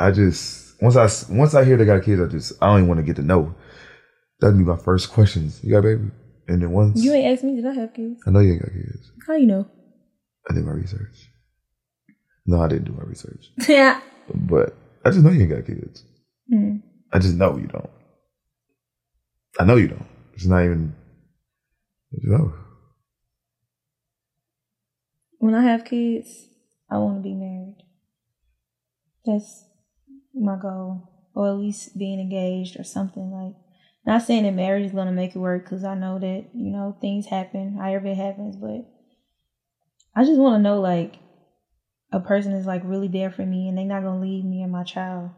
I just once I once I hear they got kids, I just I don't even want to get to know. That'd be my first questions. You got a baby, and then once You ain't asked me, did I have kids? I know you ain't got kids. How you know? I did my research. No, I didn't do my research, yeah. but I just know you ain't got kids. Mm. I just know you don't. I know you don't. It's not even. You know. When I have kids, I want to be married. That's my goal, or at least being engaged or something like. Not saying that marriage is gonna make it work, because I know that you know things happen, however it happens. But I just want to know like a person is like really there for me, and they're not gonna leave me and my child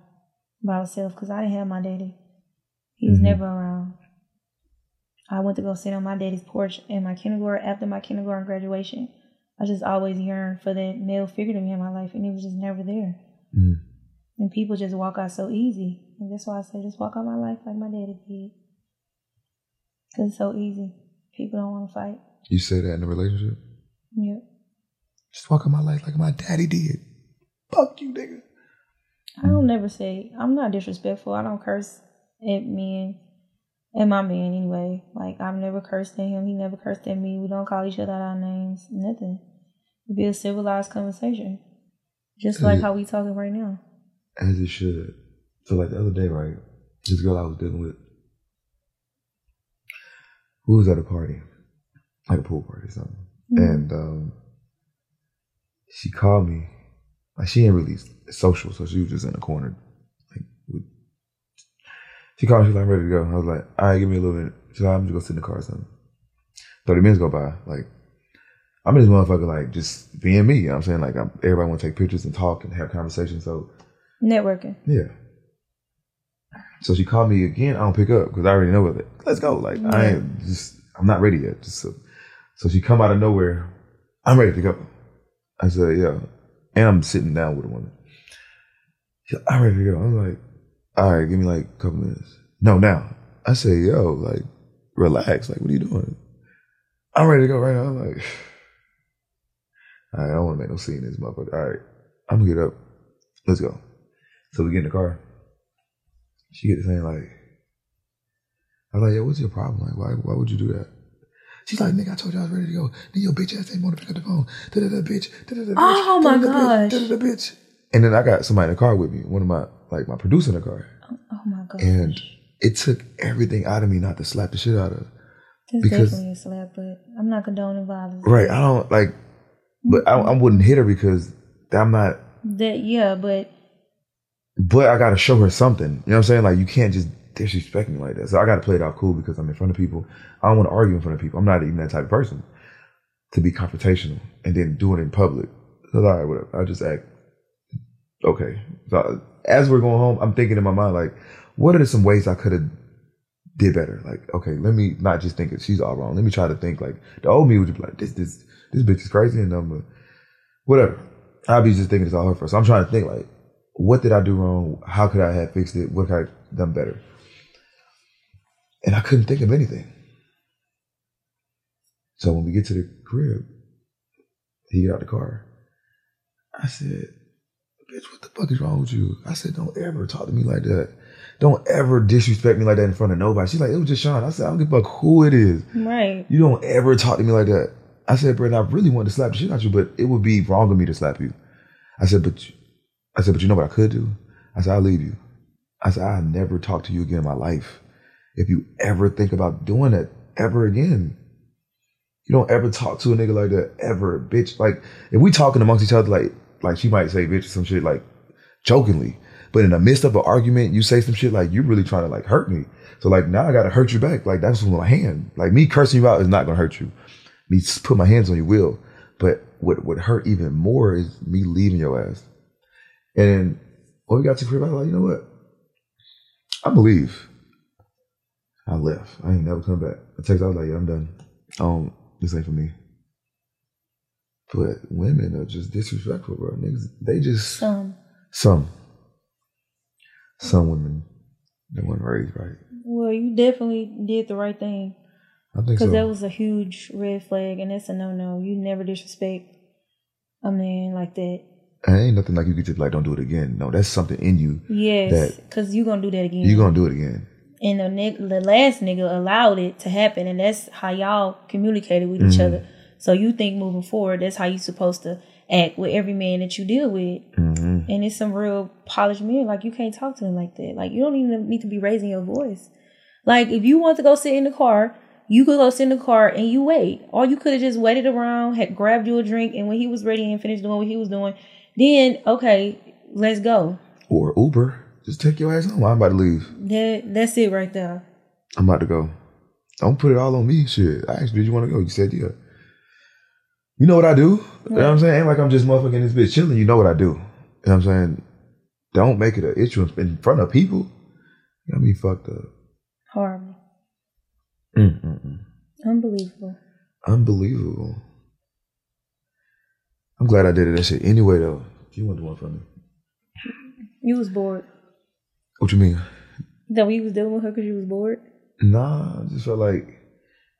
by myself. Because I didn't have my daddy; he was Mhm. never around. I went to go sit on my daddy's porch in my kindergarten after my kindergarten graduation. I just always yearned for that male figure to be in my life, and it was just never there. Mm. And people just walk out so easy, and that's why I say just walk out my life like my daddy did, cause it's so easy. People don't want to fight. You say that in a relationship? Yep. Just walk out my life like my daddy did. Fuck you, nigga. I don't never say I'm not disrespectful. I don't curse at men, at my man anyway. Like I've never cursed at him. He never cursed at me. We don't call each other out our names. Nothing. It'd be a civilized conversation, just like how we talking right now. As it should. So like the other day, right? This girl I was dealing with. Who was at a party, like a pool party or something, and um, she called me. Like she ain't really social, so she was just in the corner. Like, with, she called. me, She was like, "I'm ready to go." I was like, "All right, give me a little bit." She's like, "I'm just gonna sit in the car or something." Thirty minutes go by. Like I'm this motherfucker, like just being me. You know what I'm saying? Like I'm, everybody want to take pictures and talk and have conversations. So Networking. yeah. So she called me again. I don't pick up because I already know it. Let's go. Like I ain't just. I'm not ready yet. Just so, so she come out of nowhere. I'm ready to go. I said, yeah. And I'm sitting down with a woman. Said, I'm ready to go. I'm like, all right, give me like a couple minutes. No, now. I say, yo, like, relax. Like, what are you doing? I'm ready to go right now. I'm like, all right, I don't want to make no scene in this motherfucker. All right, I'm gonna get up. Let's go. So we get in the car. She get to saying like, I was like, yo, what's your problem? Like, why, why would you do that? She's like, nigga, I told you I was ready to go. Then your bitch ass didn't want to pick up the phone. Da da da bitch. Da da da bitch. Oh, my gosh. Da da da bitch. And then I got somebody in the car with me, one of my like my producer in the car, Oh, oh my god. and it took everything out of me not to slap the shit out of her. That's because- definitely a slap, but I'm not condoning violence. Right? I don't like, but I, I wouldn't hit her because I'm not. That yeah, but But I got to show her something. You know what I'm saying? Like you can't just disrespect me like that. So I got to play it off cool because I'm in front of people. I don't want to argue in front of people. I'm not even that type of person to be confrontational and then do it in public. So all right, whatever. I just act okay. So as we're going home, I'm thinking in my mind like, what are some ways I could have did better. Like, okay, let me not just think that she's all wrong. Let me try to think like the old me would be like, this, this, this bitch is crazy and but whatever. I'll be just thinking it's all her first. So I'm trying to think like, what did I do wrong? How could I have fixed it? What could I have done better? And I couldn't think of anything. So when we get to the crib, he got out the car. I said, bitch, what the fuck is wrong with you? I said, don't ever talk to me like that. Don't ever disrespect me like that in front of nobody. She's like, it was just Sean. I said, I don't give a fuck who it is. Right. You don't ever talk to me like that. I said, Brandon, I really wanted to slap the shit out you, but it would be wrong of me to slap you. I said, but I said, but you know what I could do? I said, I'll leave you. I said, I'll never talk to you again in my life. If you ever think about doing that ever again, you don't ever talk to a nigga like that ever, bitch. Like if we talking amongst each other, like like she might say bitch or some shit like jokingly, but in the midst of an argument, you say some shit like you're really trying to like hurt me. So like now I gotta hurt you back. Like that's with my hand. Like me cursing you out is not gonna hurt you. Me put my hands on you will. But what would hurt even more is me leaving your ass. And then when we got to the crib, I was like, you know what? I believe. I left. I ain't never come back. I texted, I was like, yeah, I'm done. Um, this ain't for me. But women are just disrespectful, bro. Niggas, they just Um. some some women they weren't raised right. Well, you definitely did the right thing I think so. because that was a huge red flag, and that's a no no. You never disrespect a man like that. Ain't nothing like you could just like don't do it again. No, that's something in you. Yes, because you gonna do that again. You're gonna do it again. and the nigga, the last nigga allowed it to happen, and that's how y'all communicated with each Mm-hmm. other. So you think moving forward, that's how you supposed to act with every man that you deal with. hmm And it's some real polished men. Like you can't talk to them like that. Like you don't even need to be raising your voice. Like if you want to go sit in the car, you could go sit in the car and you wait. Or you could have just waited around, had grabbed you a drink, and when he was ready and finished doing what he was doing, then okay, let's go. Or Uber. Just take your ass home. I'm about to leave. That that's it right there. I'm about to go. Don't put it all on me. Shit. I asked, did you want to go? You said, yeah. You know what I do? You know what I'm saying? Ain't like I'm just motherfucking this bitch chilling. You know what I do. You know what I'm saying? Don't make it an issue in front of people. You got me fucked up. Horrible. Mm-mm-mm. Unbelievable. Unbelievable. I'm glad I did it. That shit anyway, though. You want the one from me? You was bored. What you mean? That we was dealing with her because you was bored. Nah, I just felt like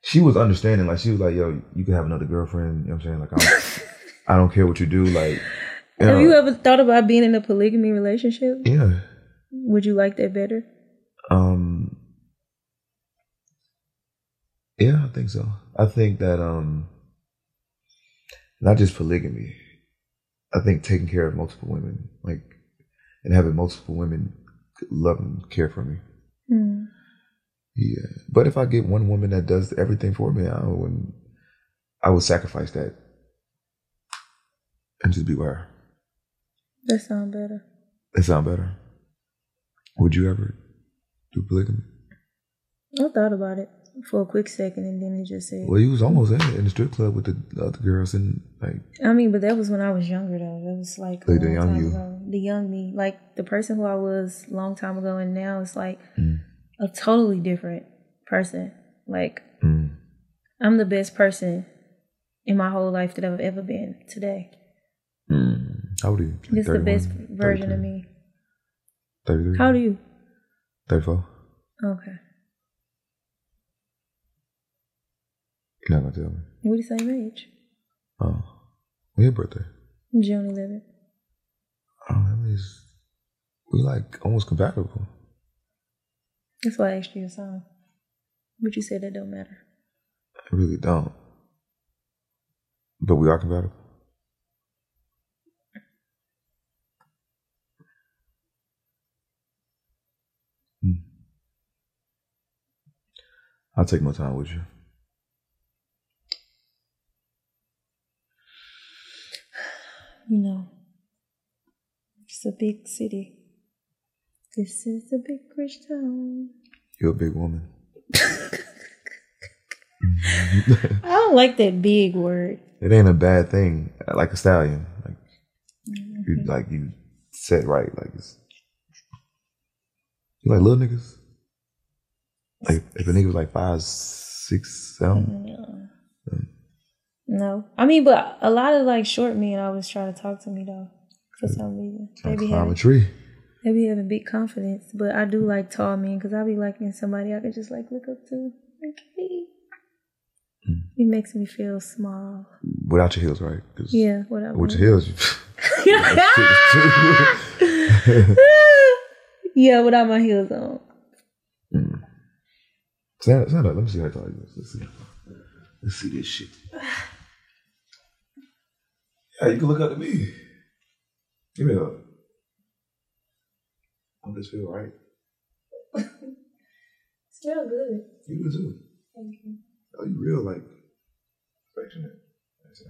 she was understanding. Like she was like, "Yo, you can have another girlfriend." You know what I'm saying? Like, I'm, I don't care what you do. Like, you Have know, you ever thought about being in a polygamy relationship? yeah. Would you like that better? Um. Yeah, I think so. I think that um, not just polygamy. I think taking care of multiple women, like, and having multiple women love and care for me. Hmm. Yeah, but if I get one woman that does everything for me, I wouldn't. I would sacrifice that and just be with her. That sound better. That sound better. Would you ever do polygamy? I thought about it for a quick second and then it just said. Well, you was almost in it in the strip club with the, the other girls and like I mean, but that was when I was younger though. That was like, Like the young you. ago. The young me. Like the person who I was a long time ago and now it's like Mm. a totally different person. Like mm, I'm the best person in my whole life that I've ever been today. mm. how old are you? Like This is the best 31, version of 33? me. 33? How do you? 34? Okay. You're not gonna tell me. We the same age. Oh. When your birthday? June 11th. Oh, that means we like almost compatible. That's why I asked you a song. But you said that don't matter. I really don't. But we are compatible. Hmm. I'll take my time with you. You know, it's a big city. This is a big rich town. You're a big woman. I don't like that big word. It ain't a bad thing. Like a stallion. Like you mm-hmm. like you said right. Like it's you like little niggas. Like if a nigga was like five, six, seven. Mm-hmm, mm. No, I mean, but a lot of like short men always try to talk to me though. For some reason, Maybe climb a tree. Maybe be having big confidence. But I do like tall men because I be liking somebody I could just like look up to. Like, hey. Mm. It makes me feel small. Without your heels, right? Yeah, whatever. With your heels, yeah, without my heels on. stand up, stand up. Let me see how tall you is. Let's see. Let's see this shit. Yeah, you can look up to me. Give me a hug. I just feel right. Smell good. You do too. Thank you. Oh, you real like affectionate. That's it.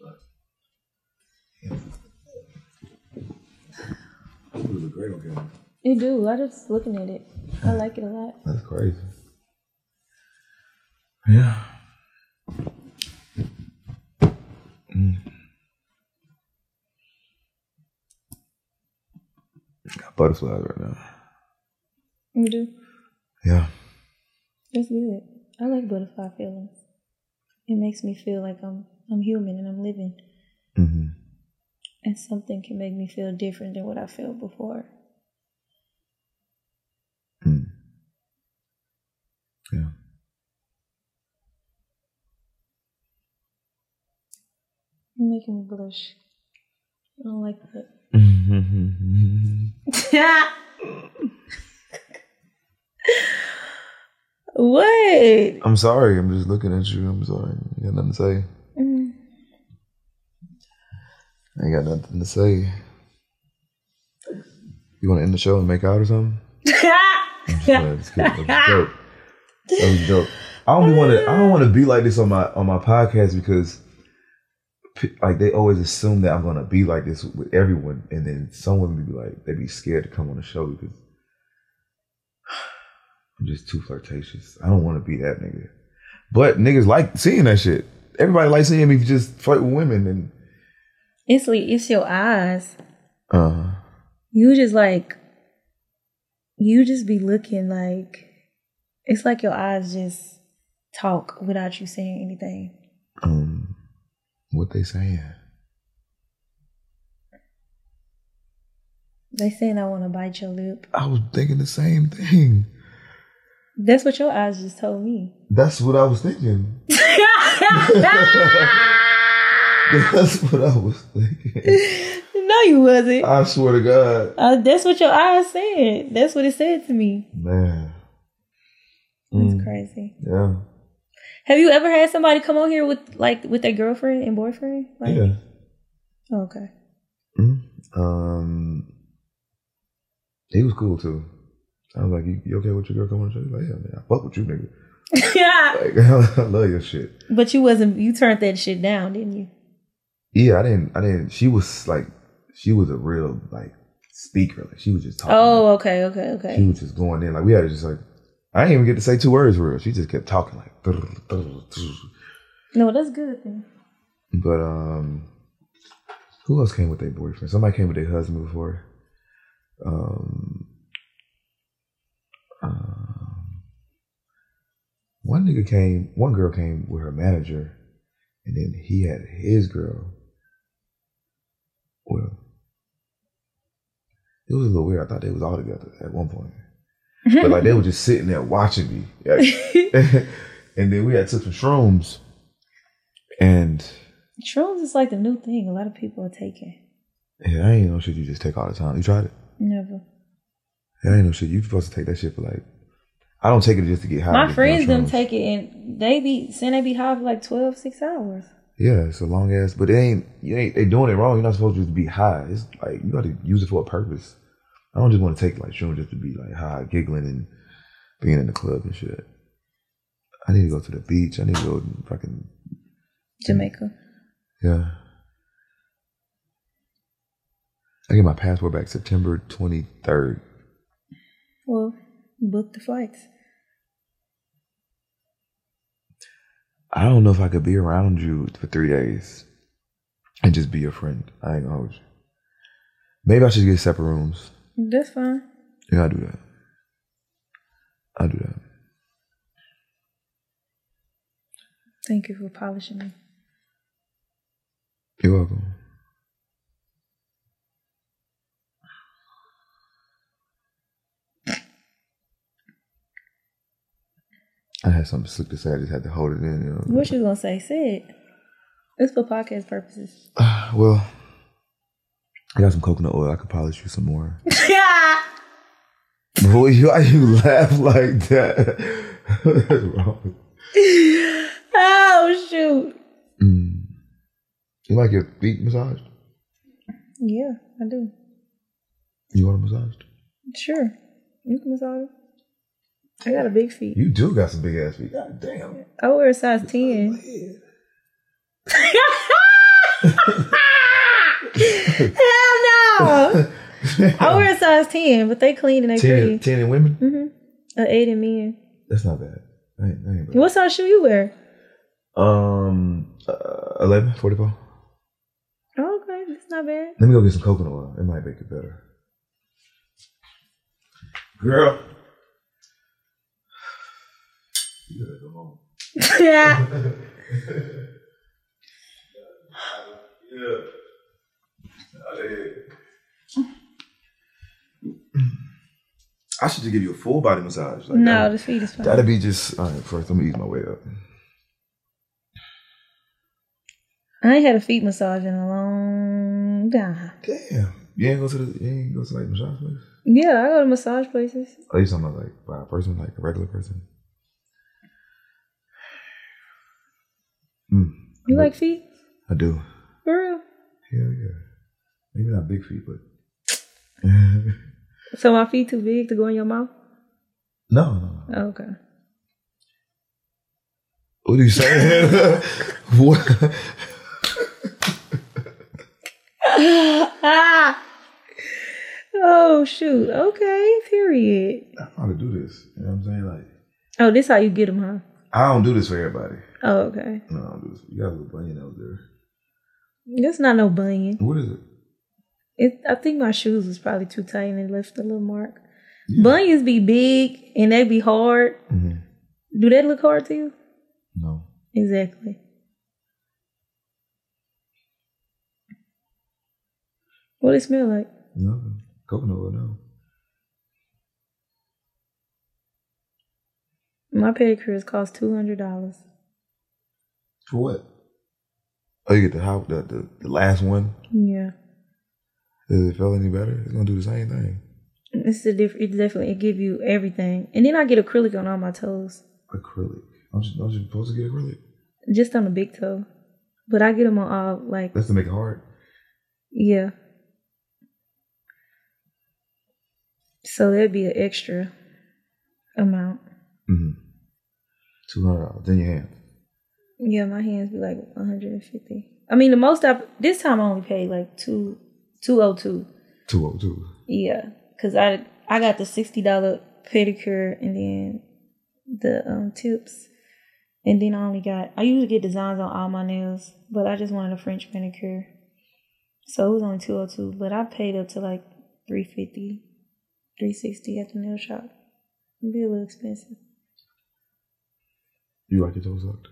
Right. Yeah. You look great on camera. You do. I just looking at it. I like it a lot. That's crazy. Yeah. Mm. Butterflies right now. You do. Yeah. That's good. I like butterfly feelings. It makes me feel like I'm I'm human and I'm living. hmm And something can make me feel different than what I felt before. Mm. Yeah. You're making me blush. I don't like that. what? I'm sorry. I'm just looking at you. I'm sorry. You got nothing to say. Mm. I ain't got nothing to say. You want to end the show and make out or something? I'm just playing. Just kidding. That was joke. That was. I don't want to. I don't want to be like this on my on my podcast because, like, they always assume that I'm gonna be like this with everyone, and then some women be like, they be scared to come on the show because I'm just too flirtatious. I don't want to be that nigga. But niggas like seeing that shit. Everybody likes seeing me just flirt with women, and It's like it's your eyes. uh, You just like you just be looking like it's like your eyes just talk without you saying anything. um, what they saying? They saying I want to bite your lip. I was thinking the same thing. That's what your eyes just told me. That's what I was thinking. That's what I was thinking. no, you wasn't. I swear to God, Uh, that's what your eyes said. That's what it said to me. man. That's Mm, crazy. yeah, Have you ever had somebody come on here with like with their girlfriend and boyfriend? Like, yeah. oh, okay. Mhm. Um, he was cool too. I was like, "You, you okay with your girl coming on show?" Like, "Yeah, man, I fuck with you, nigga. yeah. Like, I love your shit." But you wasn't. You turned that shit down, didn't you? Yeah, I didn't. I didn't. She was like, she was a real like speaker. Like she was just talking. Oh, okay, okay, okay. She was just going in. Like we had to just like, I didn't even get to say two words real. She just kept talking like. No, that's good. Then. But um, who else came with their boyfriend? Somebody came with their husband before. Um, um, one nigga came. One girl came with her manager, and then he had his girl. Well, it was a little weird. I thought they was all together at one point, but like they were just sitting there watching me. Like, and then we had took some shrooms, and Shrooms is like the new thing. A lot of people are taking. yeah, I ain't no shit you just take all the time. You tried it? Never. That ain't no shit. You supposed to take that shit for like. I don't take it just to get high. My friends them take it and they be saying they be high for like 12, 6 hours. Yeah, it's a long ass, but it ain't. You ain't. They doing it wrong. You're not supposed to just be high. It's like you got to use it for a purpose. I don't just want to take like shrooms just to be like high, giggling and being in the club and shit. I need to go to the beach. I need to go fucking Jamaica. yeah. I get my passport back September twenty third. Well, book the flights. I don't know if I could be around you for three days and just be your friend. I ain't gonna hold you. Maybe I should get separate rooms. That's fine. Yeah, I do that. I do that. Thank you for polishing me. You're welcome. I had something slick to say. I just had to hold it in. You know? What you gonna say? Say it. It's for podcast purposes. Uh, well, I got some coconut oil. I could polish you some more. yeah. Boy, why you laugh like that? Oh shoot. Mm. You like your feet massaged? Yeah, I do. You want it massaged? Sure. You can massage. I got a big feet. You do got some big ass feet. God damn. I wear a size 10. Hell no! I wear a size 10, but they clean and they 10, pretty. 10 in women? A 8 in men. That's not bad. That ain't, that ain't bad. What size shoe you wear? Um, uh, 11, 44. Oh, okay, that's not bad. Let me go get some coconut oil. It might make it better. Girl. You gotta go home. yeah. Yeah. I should just give you a full body massage. Like No, that. the feet is fine. That'd be just all right. First, let me ease my way up. I ain't had a feet massage in a long time. Damn, you ain't go to the you ain't go to like massage place. Yeah, I go to massage places. Oh, you talking about like by a person, like a regular person? Mm, You like feet? I do. For real? Hell yeah. Maybe not big feet, but So my feet too big to go in your mouth? no. Oh, okay. What are you saying? what? Ah! Oh shoot. Okay, period. I know how to do this. You know what I'm saying? Like, Oh, this how you get them, huh? I don't do this for everybody. Oh, okay. No, I don't do this. You got a little bunion out there. That's not no bunion. What is it? It, I think my shoes was probably too tight and it left a little mark. Bunions be big and they be hard. Mhm. Do that look hard to you? No. Exactly. What it smell like? Nothing. Coconut oil, no. My pedicures cost two hundred dollars. For what? Oh, you get the how the, the the last one. Yeah, Does it feel any better? It's gonna do the same thing. it's a different. It definitely it give you everything, and then I get acrylic on all my toes, Acrylic. Don't you, don't you supposed to get acrylic? just on the big toe, but I get them on all like That's to make it hard. yeah. So that'd be an extra amount. Mm-hmm. Two hundred dollars. Then your hand. Yeah, my hands be like 150. I mean, the most I this time I only paid like two two oh two. Two oh two. Yeah, cause I I got the sixty dollar pedicure and then the um tips, and then I only got I usually get designs on all my nails, but I just wanted a French manicure, so it was only two oh two. But I paid up to like 350 360 at the nail shop. It'd be a little expensive. You like your toes sucked?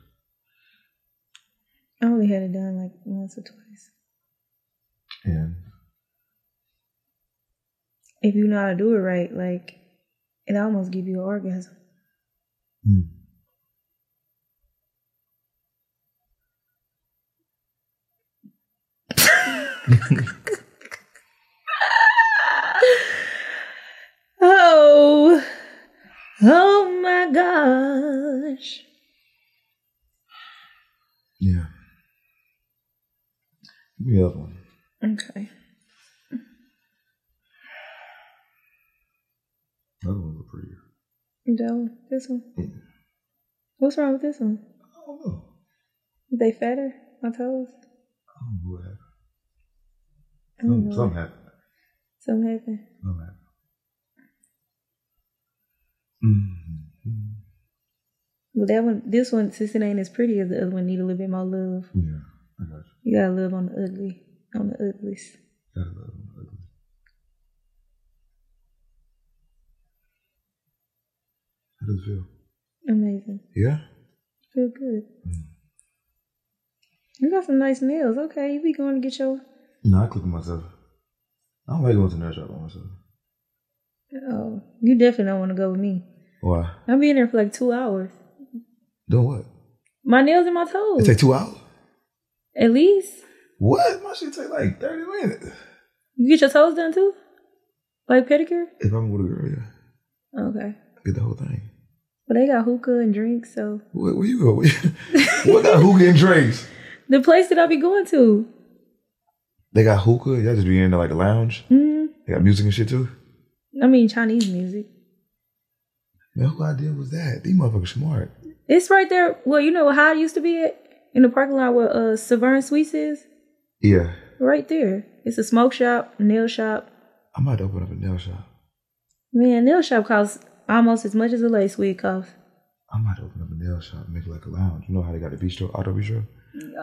I only had it done like once or twice. And If you know how to do it right, like it almost give you an orgasm. mm. Oh, oh my gosh. yeah. Give me the other one. Okay. The other one's look prettier. That one, this one. Yeah. What's wrong with this one? I don't know. They fatter? My toes? I don't know what happened. Something, know. happened. Something happened. Something happened. Mm-hmm. But that one, this one, since it ain't as pretty as the other one, need a little bit more love. Yeah, I got you. You gotta love on the ugly, on the uglies. Gotta love them. ugly. How does it feel? Amazing. Yeah? Feel good. Mm. You got some nice nails. Okay, you be going to get your. No, I clip myself. I don't like going to the nail shop by myself. Oh, you definitely don't want to go with me. Why? I'll be in there for like two hours. Doing what? My nails and my toes. It take two hours. At least. What? My shit take like 30 minutes. You get your toes done too? Like pedicure? If I'm with a girl, yeah. Okay. Get the whole thing. But they got hookah and drinks, so Where, where you go? What got hookah and drinks? the place that I be going to. They got hookah. Y'all just be in there like a lounge. hmm They got music and shit too. I mean Chinese music. Man, who idea was that? These motherfuckers smart. It's right there. Well, you know how it used to be at in the parking lot where uh Severn Sweets is? Yeah. Right there. It's a smoke shop, nail shop. I might open up a nail shop. Man, nail shop costs almost as much as a lace wig costs. I might open up a nail shop and make it like a lounge. You know how they got the bistro, auto bistro?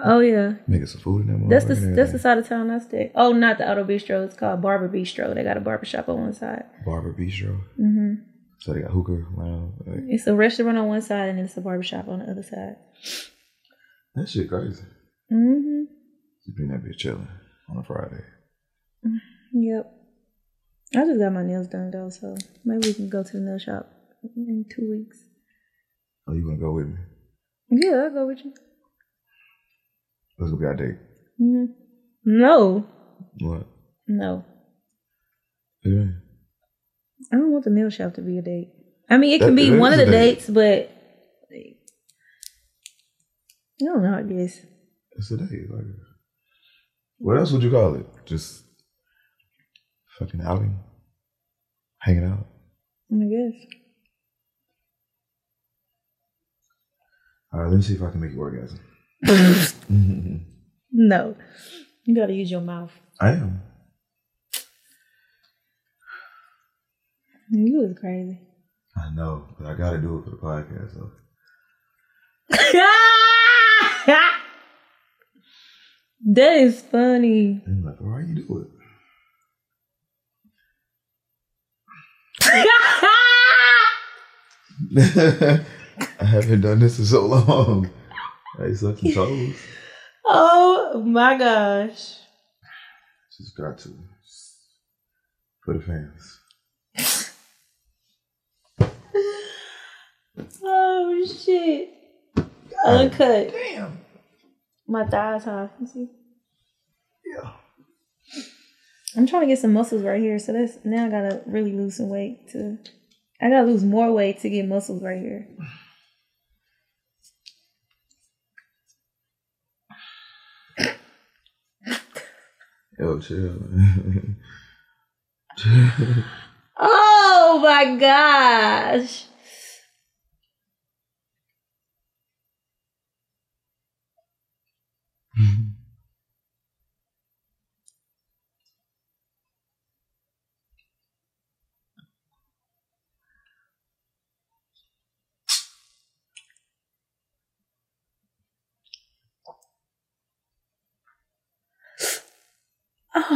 Oh yeah. Make Making some food in there. That's the that's the side of town I stay. Oh, not the auto bistro. It's called Barber Bistro. They got a barber shop on one side. barber bistro. hmm So they got hookah lounge. Like, It's a restaurant on one side and then it's a barber shop on the other side. that shit crazy. Mm hmm Just being that bitch chilling on a Friday. Yep. I just got my nails done though, so maybe we can go to the nail shop in two weeks. Oh, you gonna go with me? Yeah, I'll go with you. Let's go get a date. hmm No, What? no. Yeah. I don't want the nail shop to be a date. I mean, it can That- be one of the date. dates, but I don't know. I guess. It's a date. Like, what else would you call it? Just fucking outing? Hanging out? I guess. All right, let me see if I can make you orgasm. No, you gotta use your mouth. I am. You was crazy. I know, but I gotta do it for the podcast. So. that is funny. I'm like, why you do it? I haven't done this in so long. I suck some toes. oh my gosh. Just got to. For the fans. Oh shit. Uncut. Damn. My thighs high. You see? Yeah. I'm trying to get some muscles right here, so that's now I gotta really lose some weight to. I gotta lose more weight to get muscles right here. Yo, chill. Oh my gosh!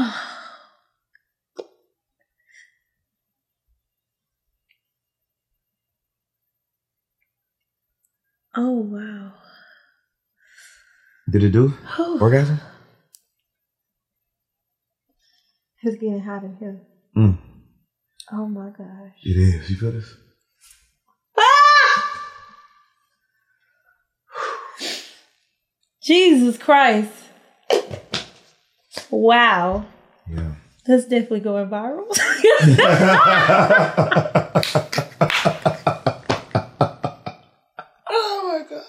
Oh wow! Did it do? Orgasm? It's getting hot in here. Mm. Oh my gosh! It is. You feel this? Ah! Jesus Christ! Wow, Yeah. that's definitely going viral. Oh my god.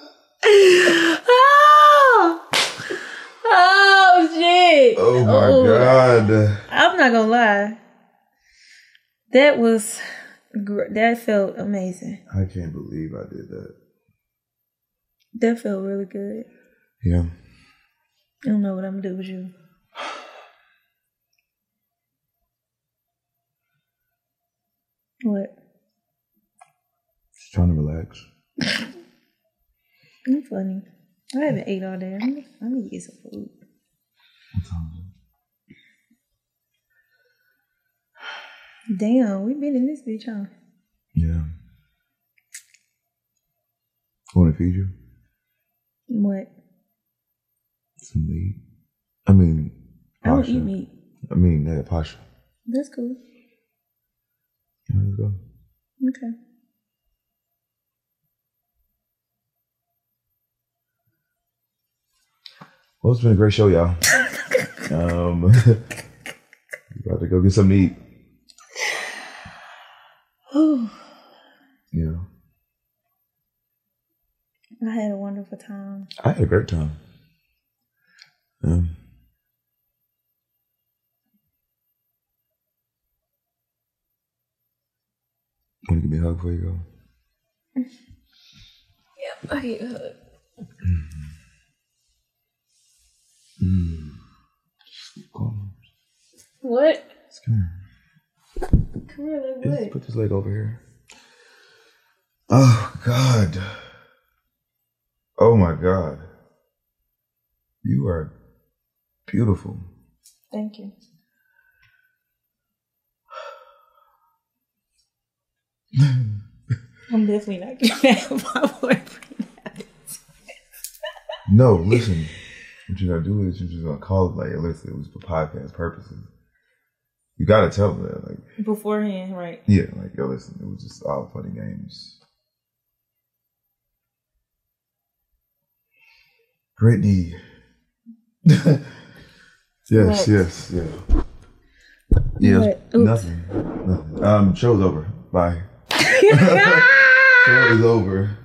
oh! oh shit! Oh my god. I'm not gonna lie. That was gr- that felt amazing. I can't believe I did that. That felt really good. Yeah. I don't know what I'm gonna do with you. What? Just trying to relax. You're funny. I haven't ate all day. I need, I need to get some food. What time is it? Damn, we've been in this bitch, huh? Yeah. Want to feed you? What? some meat. I mean, I don't eat meat. I mean, yeah, Pasha. That's cool. Yeah, let's go. Okay. Well, it's been a great show, y'all. um, about to go get some meat. You know, I had a wonderful time. I had a great time. Um, want to give me a hug before you go? Yep, I get hug. Come hmm. on, What? just come here. Come here, like Just what? put this leg over here. Oh God. Oh my God. You are beautiful. Thank you. I'm definitely not gonna have my boyfriend. No, listen. What you're gonna do is you're just gonna call it like, listen, it was for podcast purposes. You gotta tell them that, like, Beforehand, right? yeah, like, yo, listen, it was just all funny games. Brittany. yes, What? yes, yeah. Yeah, nothing, nothing. Um, show's over. Bye. Show is over.